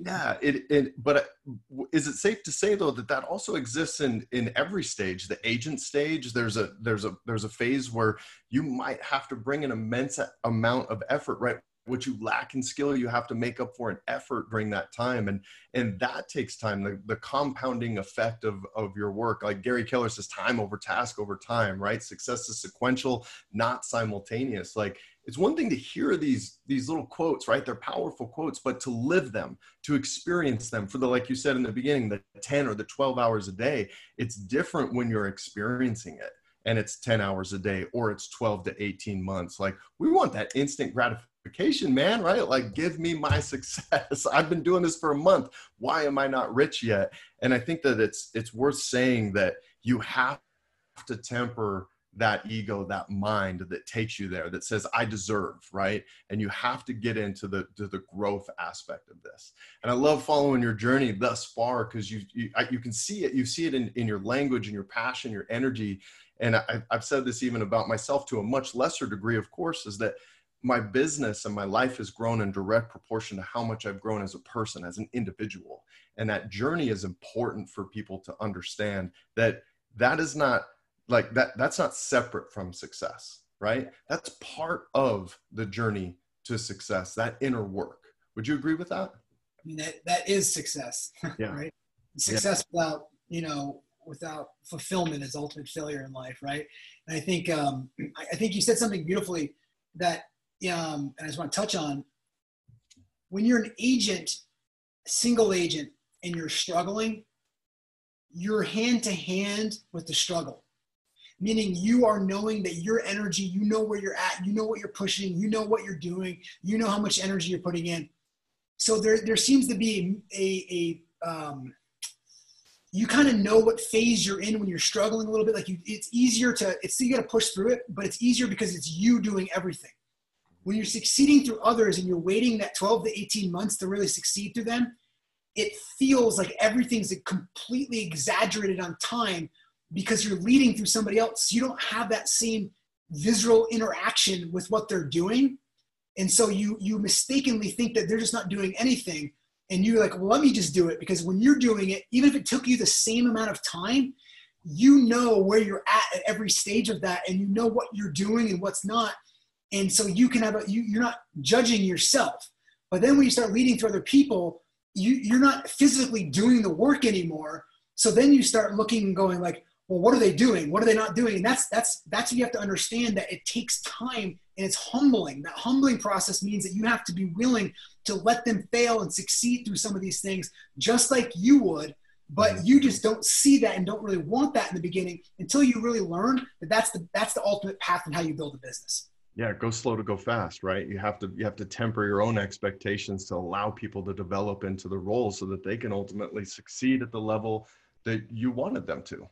Speaker 1: Yeah, it, it but uh, is it safe to say though that that also exists in in every stage, the agent stage, there's a there's a there's a phase where you might have to bring an immense amount of effort right what you lack in skill you have to make up for in effort during that time. And and that takes time the, the compounding effect of of your work. Like gary keller says time over task over time right? Success is sequential not simultaneous. Like it's one thing to hear these these little quotes right? They're powerful quotes but to live them to experience them for the like you said in the beginning the 10 or the 12 hours a day it's different when you're experiencing it and it's 10 hours a day or it's 12 to 18 months. Like we want that instant gratification vacation, man, right? Like, give me my success. I've been doing this for a month. Why am I not rich yet? And I think that it's it's worth saying that you have to temper that ego, that mind that takes you there, that says I deserve, right? And you have to get into the to the growth aspect of this. And I love following your journey thus far because you you, you can see it. You see it in in your language and your passion, your energy. And I, I've said this even about myself to a much lesser degree, of course, is that my business and my life has grown in direct proportion to how much I've grown as a person, as an individual. And that journey is important for people to understand that that is not like that, that's not separate from success, right? That's part of the journey to success, that inner work. Would you agree with that?
Speaker 2: I mean, that, that is success, yeah. right? Success yeah. without, you know, without fulfillment is ultimate failure in life, right? And I think, um, I think you said something beautifully that um, and I just want to touch on when you're an agent, single agent, and you're struggling, you're hand to hand with the struggle. Meaning you are knowing that your energy, you know where you're at, you know what you're pushing, you know what you're doing, you know how much energy you're putting in. So there, there seems to be a, a um, you kind of know what phase you're in when you're struggling a little bit. Like you, it's easier to, it's you got to push through it, but it's easier because it's you doing everything when you're succeeding through others and you're waiting that 12 to 18 months to really succeed through them, it feels like everything's completely exaggerated on time because you're leading through somebody else. You don't have that same visceral interaction with what they're doing. And so you you mistakenly think that they're just not doing anything. And you're like, well, let me just do it. Because when you're doing it, even if it took you the same amount of time, you know where you're at at every stage of that and you know what you're doing and what's not and so you can have a you, you're not judging yourself. But then when you start leading through other people you you're not physically doing the work anymore. So then you start looking and going like well what are they doing? What are they not doing? And that's that's that's what you have to understand that it takes time and it's humbling. That humbling process means that you have to be willing to let them fail and succeed through some of these things just like you would. But mm-hmm. you just don't see that and don't really want that in the beginning until you really learn that that's the that's the ultimate path in how you build a business
Speaker 1: yeah go slow to go fast right? You have to you have to temper your own expectations to allow people to develop into the role so that they can ultimately succeed at the level that you wanted them to.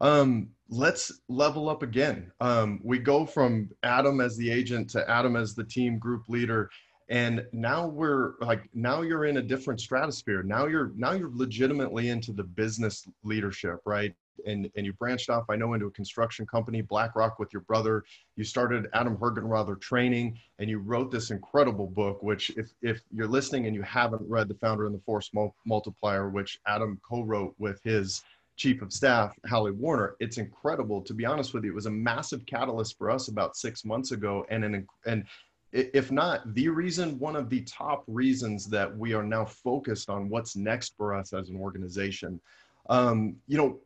Speaker 1: Um, let's level up again. Um, we go from adam as the agent to adam as the team group leader and now we're like now you're in a different stratosphere. Now you're now you're legitimately into the business leadership right and, and you branched off, I know, into a construction company, BlackRock, with your brother. You started Adam Hergenrother Training, and you wrote this incredible book. Which, if if you're listening and you haven't read The Founder and the Force Multiplier, which Adam co-wrote with his chief of staff, Hallie Warner, it's incredible. To be honest with you, it was a massive catalyst for us about six months ago, and an and if not the reason, one of the top reasons that we are now focused on what's next for us as an organization. Um, you know,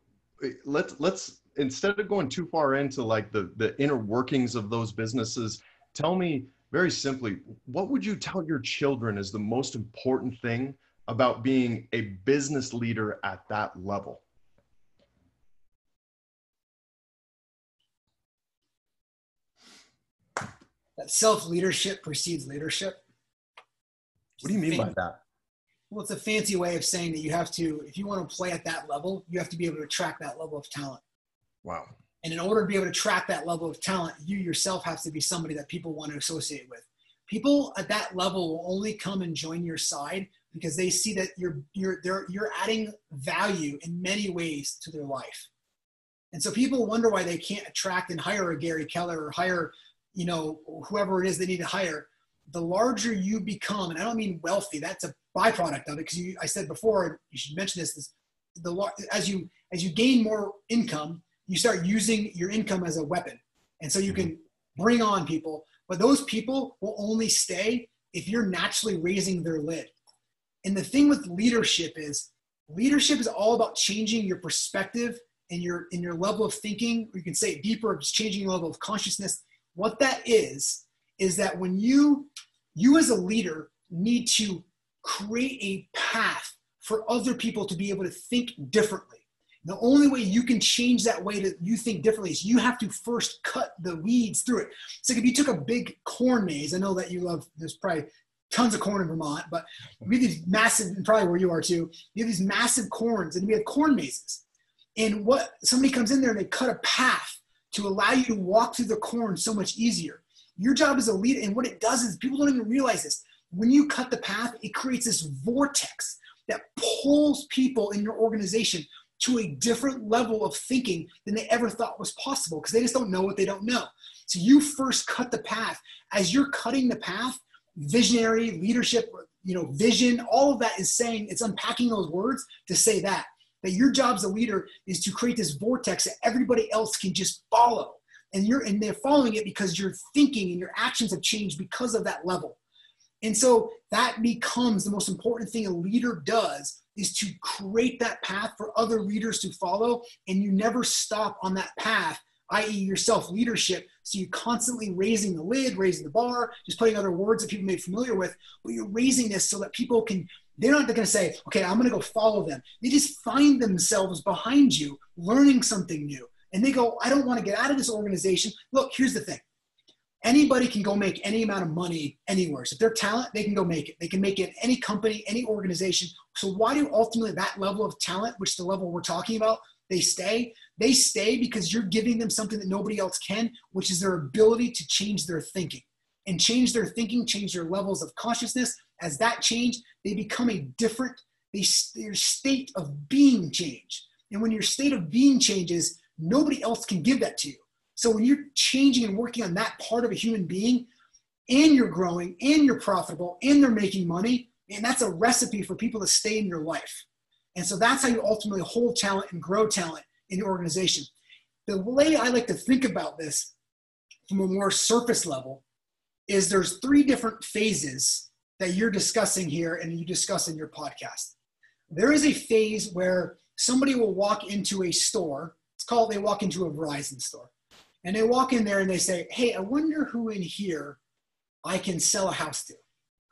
Speaker 1: let's let's instead of going too far into like the the inner workings of those businesses tell me very simply what would you tell your children is the most important thing about being a business leader at that level?
Speaker 2: That self leadership precedes leadership.
Speaker 1: What do you mean by that
Speaker 2: well, it's a fancy way of saying that you have to, if you want to play at that level, you have to be able to attract that level of talent.
Speaker 1: Wow.
Speaker 2: And in order to be able to attract that level of talent, you yourself have to be somebody that people want to associate with. People at that level will only come and join your side because they see that you're you're they're, you're adding value in many ways to their life. And so people wonder why they can't attract and hire a Gary Keller or hire, you know, whoever it is they need to hire. The larger you become, and I don't mean wealthy, that's a byproduct of it because I said before you should mention this is the as you as you gain more income you start using your income as a weapon and so you mm-hmm. can bring on people but those people will only stay if you're naturally raising their lid. And the thing with leadership is leadership is all about changing your perspective and your in your level of thinking, or you can say it deeper, just changing your level of consciousness. What that is, is that when you you as a leader need to create a path for other people to be able to think differently. The only way you can change that way that you think differently is you have to first cut the weeds through it. It's like if you took a big corn maze, I know that you love, there's probably tons of corn in Vermont, but we have these massive, and probably where you are too, you have these massive corns and we have corn mazes. And what somebody comes in there and they cut a path to allow you to walk through the corn so much easier. Your job as a leader, and what it does is people don't even realize this. When you cut the path, it creates this vortex that pulls people in your organization to a different level of thinking than they ever thought was possible because they just don't know what they don't know. So you first cut the path. As you're cutting the path, visionary, leadership, you know, vision, all of that is saying, it's unpacking those words to say that. That your job as a leader is to create this vortex that everybody else can just follow. And you're and they're following it because your thinking and your actions have changed because of that level. And so that becomes the most important thing a leader does is to create that path for other leaders to follow. And you never stop on that path, i.e., your self leadership. So you're constantly raising the lid, raising the bar, just putting other words that people may be familiar with, but you're raising this so that people can, they're not going to say, okay, I'm going to go follow them. They just find themselves behind you learning something new. And they go, I don't want to get out of this organization. Look, here's the thing anybody can go make any amount of money anywhere. So if they're talent, they can go make it. They can make it any company, any organization. So why do ultimately that level of talent, which the level we're talking about, they stay? They stay because you're giving them something that nobody else can, which is their ability to change their thinking. And change their thinking, change their levels of consciousness. As that change, they become a different, they, their state of being change. And when your state of being changes, nobody else can give that to you. So when you're changing and working on that part of a human being, and you're growing, and you're profitable, and they're making money, and that's a recipe for people to stay in your life. And so that's how you ultimately hold talent and grow talent in your organization. The way I like to think about this from a more surface level is there's three different phases that you're discussing here and you discuss in your podcast. There is a phase where somebody will walk into a store. It's called they walk into a Verizon store. And they walk in there and they say, Hey, I wonder who in here I can sell a house to.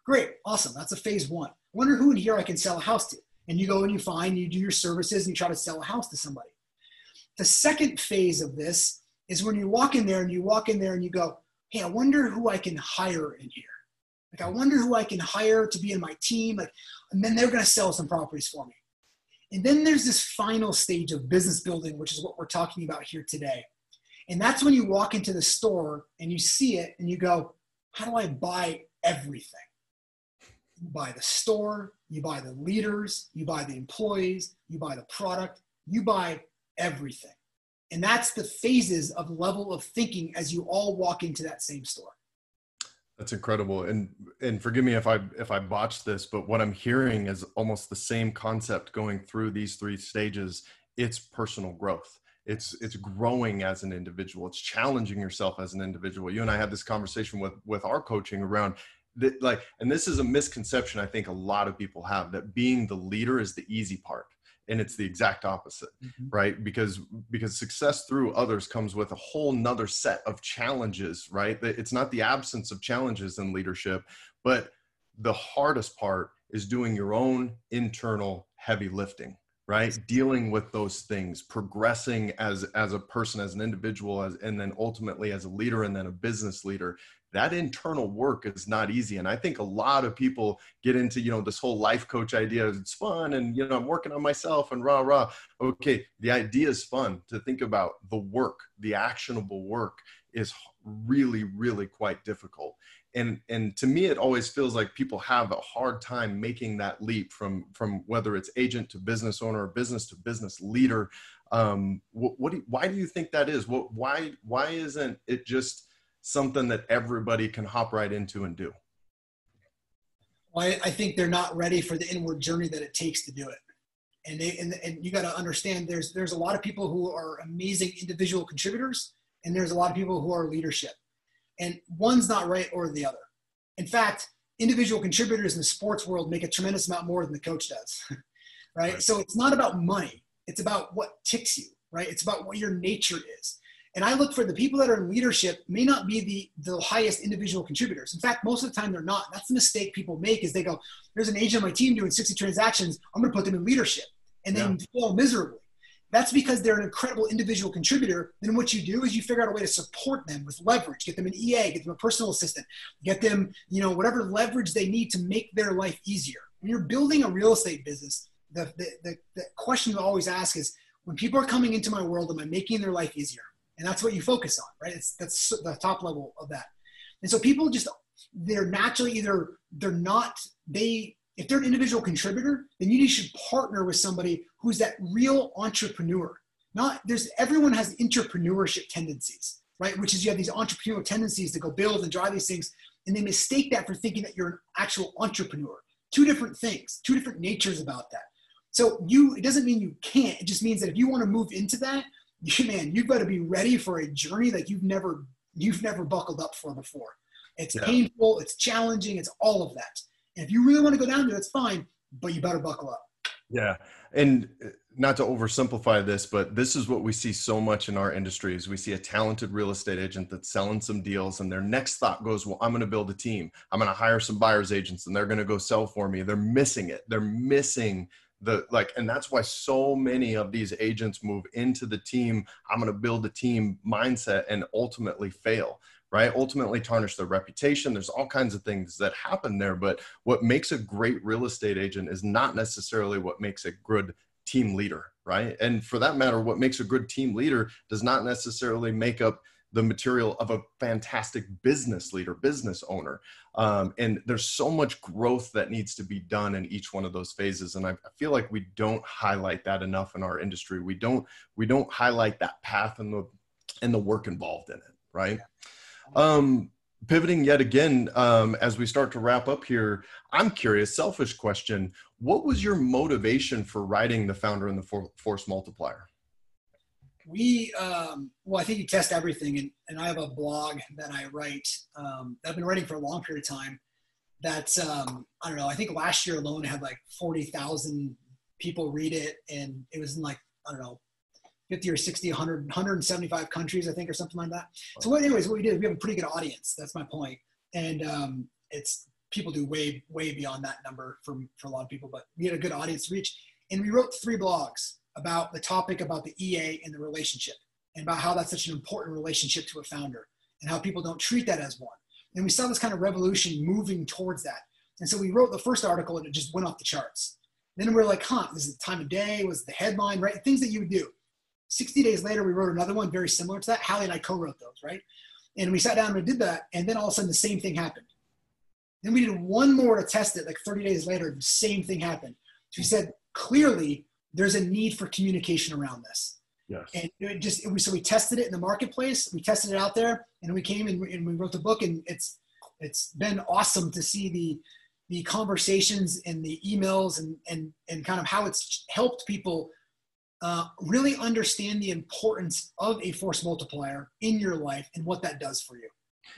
Speaker 2: Great, awesome. That's a phase one. Wonder who in here I can sell a house to. And you go and you find, you do your services and you try to sell a house to somebody. The second phase of this is when you walk in there and you walk in there and you go, Hey, I wonder who I can hire in here. Like, I wonder who I can hire to be in my team. Like, and then they're going to sell some properties for me. And then there's this final stage of business building, which is what we're talking about here today. And that's when you walk into the store and you see it and you go, how do I buy everything? You buy the store, you buy the leaders, you buy the employees, you buy the product, you buy everything. And that's the phases of level of thinking as you all walk into that same store.
Speaker 1: That's incredible. And and forgive me if I if I botched this, but what I'm hearing is almost the same concept going through these three stages. It's personal growth it's it's growing as an individual. It's challenging yourself as an individual. You and i had this conversation with with our coaching around that like and this is a misconception i think a lot of people have that being the leader is the easy part and it's the exact opposite mm-hmm. right? Because because success through others comes with a whole nother set of challenges right? It's not the absence of challenges in leadership but the hardest part is doing your own internal heavy lifting right? Dealing with those things progressing as as a person as an individual as and then ultimately as a leader and then a business leader. That internal work is not easy. And i think a lot of people get into you know this whole life coach idea. It's fun and you know i'm working on myself and rah rah. Okay the idea is fun to think about. The work the actionable work is really really quite difficult and and to me it always feels like people have a hard time making that leap from from whether it's agent to business owner or business to business leader. Um what, what do, why do you think that is? What why why isn't it just something that everybody can hop right into and do?
Speaker 2: Well i, I think they're not ready for the inward journey that it takes to do it. And they and, and you got to understand there's there's a lot of people who are amazing individual contributors and there's a lot of people who are leadership and one's not right or the other. In fact, individual contributors in the sports world make a tremendous amount more than the coach does, right? right? So it's not about money. It's about what ticks you, right? It's about what your nature is. And I look for the people that are in leadership may not be the, the highest individual contributors. In fact, most of the time they're not. That's the mistake people make is they go, there's an agent on my team doing 60 transactions. I'm going to put them in leadership and then yeah. fail miserably. That's because they're an incredible individual contributor. Then what you do is you figure out a way to support them with leverage, get them an EA, get them a personal assistant, get them, you know, whatever leverage they need to make their life easier. When you're building a real estate business, the, the, the, the question you always ask is, when people are coming into my world, am I making their life easier? and that's what you focus on right it's that's the top level of that and so people just they're naturally either they're not they if they're an individual contributor then you should partner with somebody who's that real entrepreneur not there's everyone has entrepreneurship tendencies right which is you have these entrepreneurial tendencies to go build and drive these things and they mistake that for thinking that you're an actual entrepreneur two different things two different natures about that so you it doesn't mean you can't it just means that if you want to move into that you, man, you've got to be ready for a journey that you've never you've never buckled up for before. It's yeah. painful, it's challenging, it's all of that. And if you really want to go down there, that's fine, but you better buckle up.
Speaker 1: Yeah. And uh, not to oversimplify this, but this is what we see so much in our industry is we see a talented real estate agent that's selling some deals and their next thought goes, well, I'm going to build a team. I'm going to hire some buyers agents and they're going to go sell for me. They're missing it. They're missing the like and that's why so many of these agents move into the team i'm going to build a team mindset and ultimately fail right ultimately tarnish their reputation there's all kinds of things that happen there but what makes a great real estate agent is not necessarily what makes a good team leader right and for that matter what makes a good team leader does not necessarily make up the material of a fantastic business leader, business owner. Um, and there's so much growth that needs to be done in each one of those phases. And I, feel like we don't highlight that enough in our industry. We don't we don't highlight that path and the and the work involved in it, right? Um, pivoting yet again um, as we start to wrap up here i'm curious selfish question what was your motivation for writing the founder and the force multiplier?
Speaker 2: We um, well i think you test everything and, and i have a blog that i write um, i've been writing for a long period of time that's um, i don't know i think last year alone I had like 40000 people read it and it was in like i don't know 50 or 60 100 175 countries i think or something like that so what, anyways what we did we have a pretty good audience that's my point. and um, it's people do way way beyond that number for, for a lot of people but we had a good audience reach and we wrote three blogs about the topic about the EA and the relationship and about how that's such an important relationship to a founder and how people don't treat that as one. And we saw this kind of revolution moving towards that. And so we wrote the first article and it just went off the charts. Then we're like, huh, this is the time of day, was the headline, right? Things that you would do. 60 days later, we wrote another one very similar to that. Hallie and I co-wrote those, right? And we sat down and did that, and then all of a sudden the same thing happened. Then we did one more to test it, like 30 days later, the same thing happened. So we said, clearly there's a need for communication around this.
Speaker 1: Yes.
Speaker 2: And it just it, so we tested it in the marketplace. We tested it out there, and we came and we, and we wrote the book. And it's it's been awesome to see the the conversations and the emails and and and kind of how it's helped people uh, really understand the importance of a force multiplier in your life and what that does for you.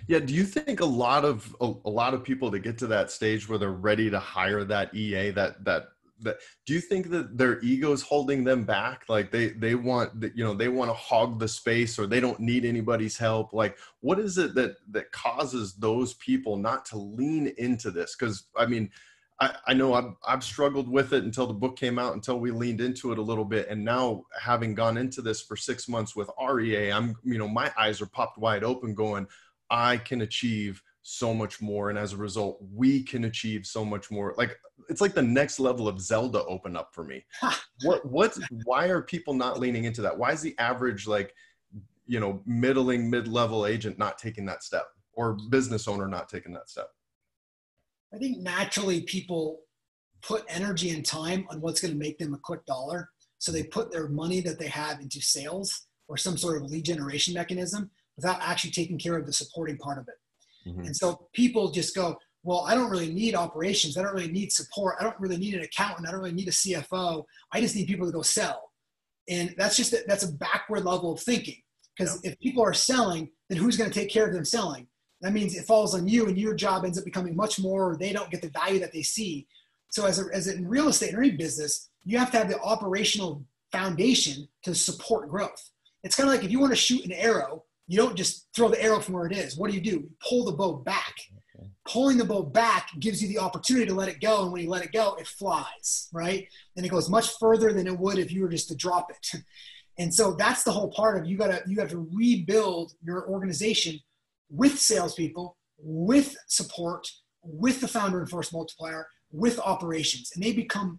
Speaker 1: Yeah, do you think a lot of a, a lot of people to get to that stage where they're ready to hire that EA that that that do you think that their egos holding them back? Like they they want that you know they want to hog the space or they don't need anybody's help? Like what is it that that causes those people not to lean into this? Because i mean I, I know I've, I've struggled with it until the book came out until we leaned into it a little bit. And now having gone into this for six months with rea i'm you know my eyes are popped wide open going i can achieve so much more. And as a result we can achieve so much more. Like it's like the next level of zelda open up for me. What what why are people not leaning into that? Why is the average like you know middling mid-level agent not taking that step or business owner not taking that step
Speaker 2: i think naturally people put energy and time on what's going to make them a quick dollar so they put their money that they have into sales or some sort of lead generation mechanism without actually taking care of the supporting part of it Mm-hmm. And so people just go, well, I don't really need operations. I don't really need support. I don't really need an accountant. I don't really need a CFO. I just need people to go sell. And that's just a, that's a backward level of thinking. Because yeah. if people are selling, then who's going to take care of them selling? That means it falls on you and your job ends up becoming much more, they don't get the value that they see. So as, a, as in real estate or any business, you have to have the operational foundation to support growth. It's kind of like if you want to shoot an arrow, you don't just throw the arrow from where it is. What do you do? You pull the bow back. Okay. Pulling the bow back gives you the opportunity to let it go. And when you let it go, it flies, right? And it goes much further than it would if you were just to drop it. And so that's the whole part of you gotta you have to rebuild your organization with salespeople, with support, with the founder and force multiplier, with operations. And they become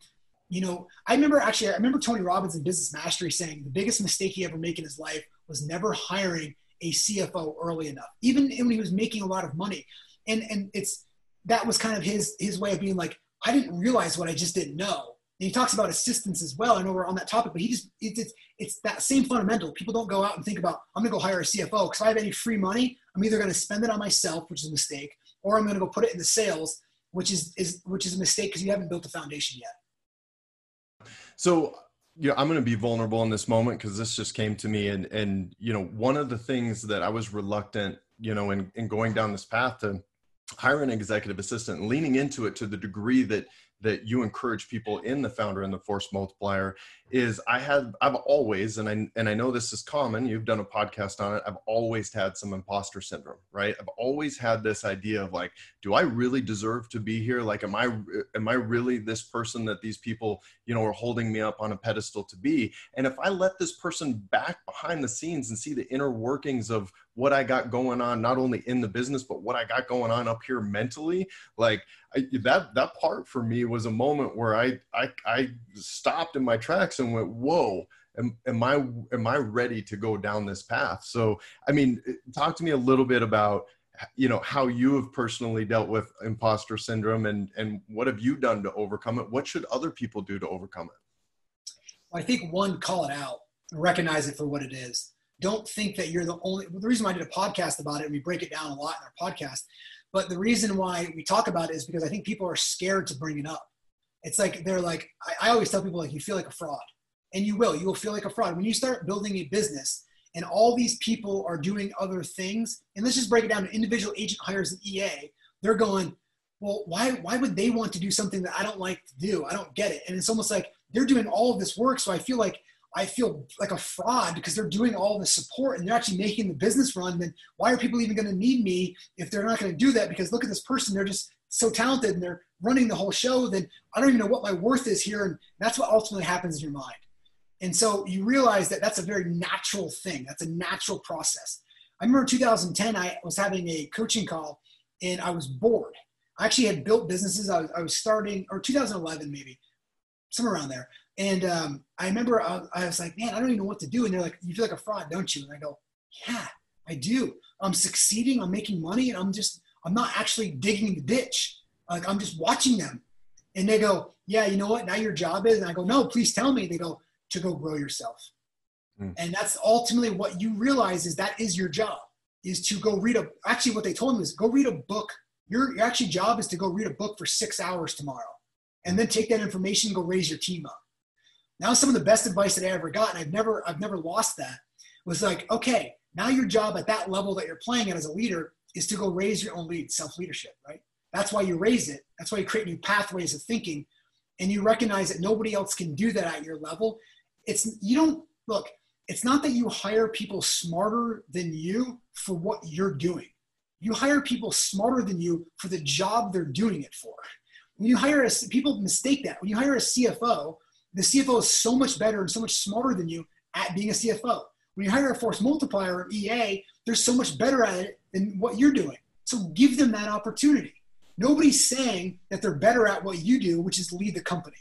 Speaker 2: you know, I remember actually, I remember Tony Robbins in Business Mastery saying the biggest mistake he ever made in his life was never hiring a CFO early enough, even when he was making a lot of money. And and it's that was kind of his his way of being like, I didn't realize what I just didn't know. He talks about assistants as well. I know we're on that topic, but he just it's it's, it's that same fundamental. People don't go out and think about I'm going to go hire a CFO because I have any free money, I'm either going to spend it on myself, which is a mistake, or I'm going to go put it in the sales, which is is which is a mistake because you haven't built a foundation yet.
Speaker 1: So yeah, I'm going to be vulnerable in this moment because this just came to me, and and you know, one of the things that I was reluctant, you know, in in going down this path to hire an executive assistant, leaning into it to the degree that that you encourage people in the founder and the force multiplier is I have I've always and I and I know this is common you've done a podcast on it I've always had some imposter syndrome right? I've always had this idea of like do I really deserve to be here? Like am I am I really this person that these people you know are holding me up on a pedestal to be? And if I let this person back behind the scenes and see the inner workings of what I got going on not only in the business but what I got going on up here mentally like I, that that part for me was a moment where I I, I stopped in my tracks and went, "Whoa." Am, am I am I ready to go down this path? So, I mean, eh, talk to me a little bit about you know how you have personally dealt with imposter syndrome and and what have you done to overcome it what should other people do to overcome it
Speaker 2: well, i think one call it out recognize it for what it is don't think that you're the only the reason why i did a podcast about it and we break it down a lot in our podcast but the reason why we talk about it is because I think people are scared to bring it up. It's like they're like, I, I always tell people like you feel like a fraud. And you will, you will feel like a fraud. When you start building a business and all these people are doing other things, and let's just break it down to individual agent hires an EA, they're going, well, why why would they want to do something that I don't like to do? I don't get it. And it's almost like they're doing all of this work. So I feel like I feel like a fraud because they're doing all the support and they're actually making the business run. Then why are people even going to need me if they're not going to do that? Because look at this person, they're just so talented and they're running the whole show. Then I don't even know what my worth is here. And that's what ultimately happens in your mind. And so you realize that that's a very natural thing. That's a natural process. I remember 2010, I was having a coaching call and I was bored. I actually had built businesses. I was, I was starting, or 2011 maybe, somewhere around there. And um, I remember I, I, was like, man, I don't even know what to do. And they're like, you feel like a fraud, don't you? And I go, yeah, I do. I'm succeeding. I'm making money, and I'm just, I'm not actually digging the ditch. Like I'm just watching them. And they go, yeah, you know what? Now your job is. And I go, no, please tell me. They go to go grow yourself. Mm. And that's ultimately what you realize is that is your job is to go read a. Actually, what they told me is go read a book. Your, your actually job is to go read a book for six hours tomorrow, and then take that information and go raise your team up now some of the best advice that I ever got, and I've never I've never lost that, was like, okay, now your job at that level that you're playing at as a leader is to go raise your own lead, self-leadership, right? That's why you raise it. That's why you create new pathways of thinking. And you recognize that nobody else can do that at your level. It's you don't look, it's not that you hire people smarter than you for what you're doing. You hire people smarter than you for the job they're doing it for. When you hire a people mistake that. When you hire a CFO, the CFO is so much better and so much smarter than you at being a CFO. When you hire a force multiplier or EA, they're so much better at it than what you're doing. So give them that opportunity. Nobody's saying that they're better at what you do, which is lead the company.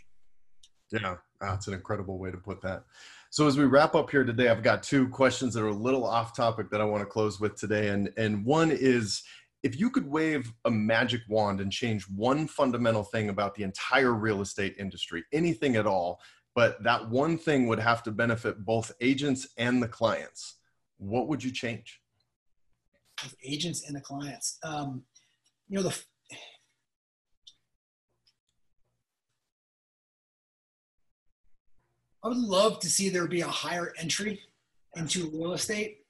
Speaker 1: Yeah, that's an incredible way to put that. So as we wrap up here today, I've got two questions that are a little off topic that I want to close with today. And and one is if you could wave a magic wand and change one fundamental thing about the entire real estate industry, anything at all, but that one thing would have to benefit both agents and the clients, what would you change?
Speaker 2: Agents and the clients. Um, you know, the I would love to see there be a higher entry into real estate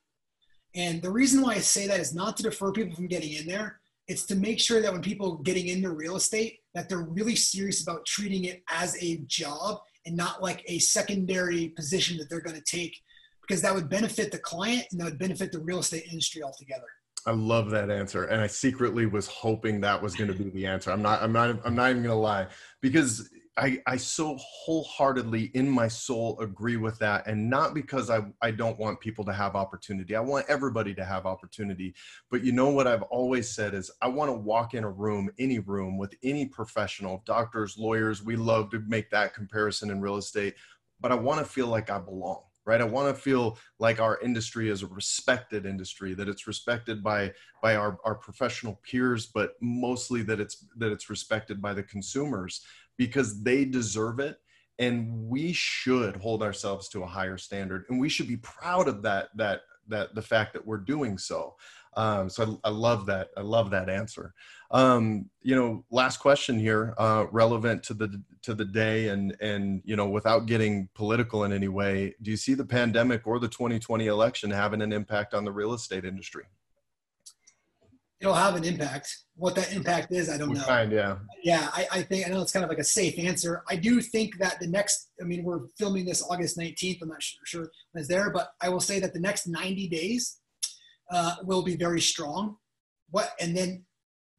Speaker 2: And the reason why I say that is not to defer people from getting in there. It's to make sure that when people are getting into real estate, that they're really serious about treating it as a job and not like a secondary position that they're going to take because that would benefit the client and that would benefit the real estate industry altogether.
Speaker 1: I love that answer, and I secretly was hoping that was going to be the answer. I'm not. I'm not. I'm not even going to lie because I, I so wholeheartedly in my soul agree with that. And not because I, I don't want people to have opportunity. I want everybody to have opportunity. But you know what I've always said is I want to walk in a room, any room with any professional, doctors, lawyers. We love to make that comparison in real estate, but I want to feel like I belong right i want to feel like our industry is a respected industry that it's respected by by our, our professional peers but mostly that it's that it's respected by the consumers because they deserve it. And we should hold ourselves to a higher standard. And we should be proud of that that that the fact that we're doing so. Um, so I, I, love that i love that answer. Um, you know last question here uh, relevant to the to the day and and you know without getting political in any way do you see the pandemic or the 2020 election having an impact on the real estate industry
Speaker 2: it'll have an impact. What that impact is, I don't know.
Speaker 1: Kind, yeah.
Speaker 2: Yeah, I, I, think I know it's kind of like a safe answer. I do think that the next, I mean, we're filming this August 19th. I'm not sure, sure when it's there, but I will say that the next 90 days uh, will be very strong. What and then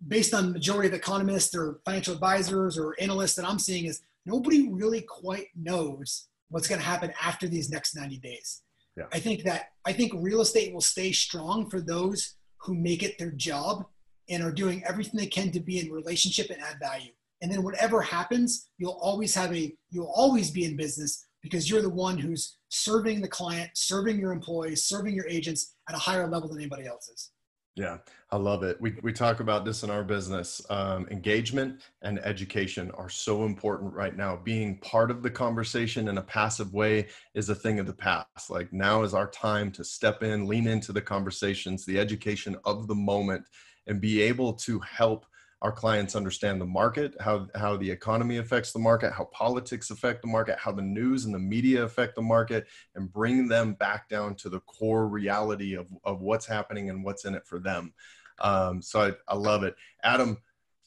Speaker 2: based on majority of economists or financial advisors or analysts that I'm seeing is nobody really quite knows what's going to happen after these next 90 days. Yeah. I think that I think real estate will stay strong for those who make it their job and are doing everything they can to be in relationship and add value. And then whatever happens, you'll always have a you'll always be in business because you're the one who's serving the client, serving your employees, serving your agents at a higher level than anybody else is.
Speaker 1: Yeah, I love it. We, we talk about this in our business. Um, engagement and education are so important right now. Being part of the conversation in a passive way is a thing of the past. Like now is our time to step in, lean into the conversations, the education of the moment, and be able to help our clients understand the market, how, how the economy affects the market, how politics affect the market, how the news and the media affect the market, and bring them back down to the core reality of, of what's happening and what's in it for them. Um, so I, I love it. Adam,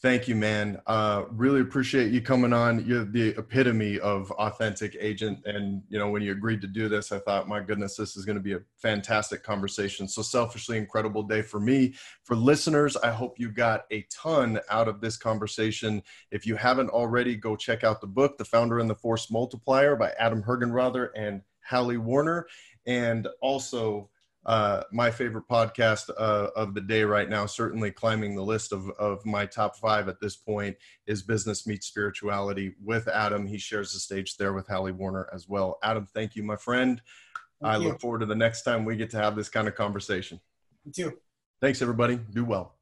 Speaker 1: Thank you, man. Uh, really appreciate you coming on. You're the epitome of authentic agent. And, you know, when you agreed to do this, I thought, my goodness, this is going to be a fantastic conversation. So selfishly incredible day for me. For listeners, I hope you got a ton out of this conversation. If you haven't already, go check out the book, The Founder and the Force Multiplier by Adam Hergenrother and Hallie Warner. And also, uh, my favorite podcast uh, of the day right now, certainly climbing the list of, of my top five at this point, is Business Meets Spirituality with Adam. He shares the stage there with Hallie Warner as well. Adam, thank you, my friend. Thank I you. look forward to the next time we get to have this kind of conversation.
Speaker 2: Me too.
Speaker 1: Thanks, everybody. Do well.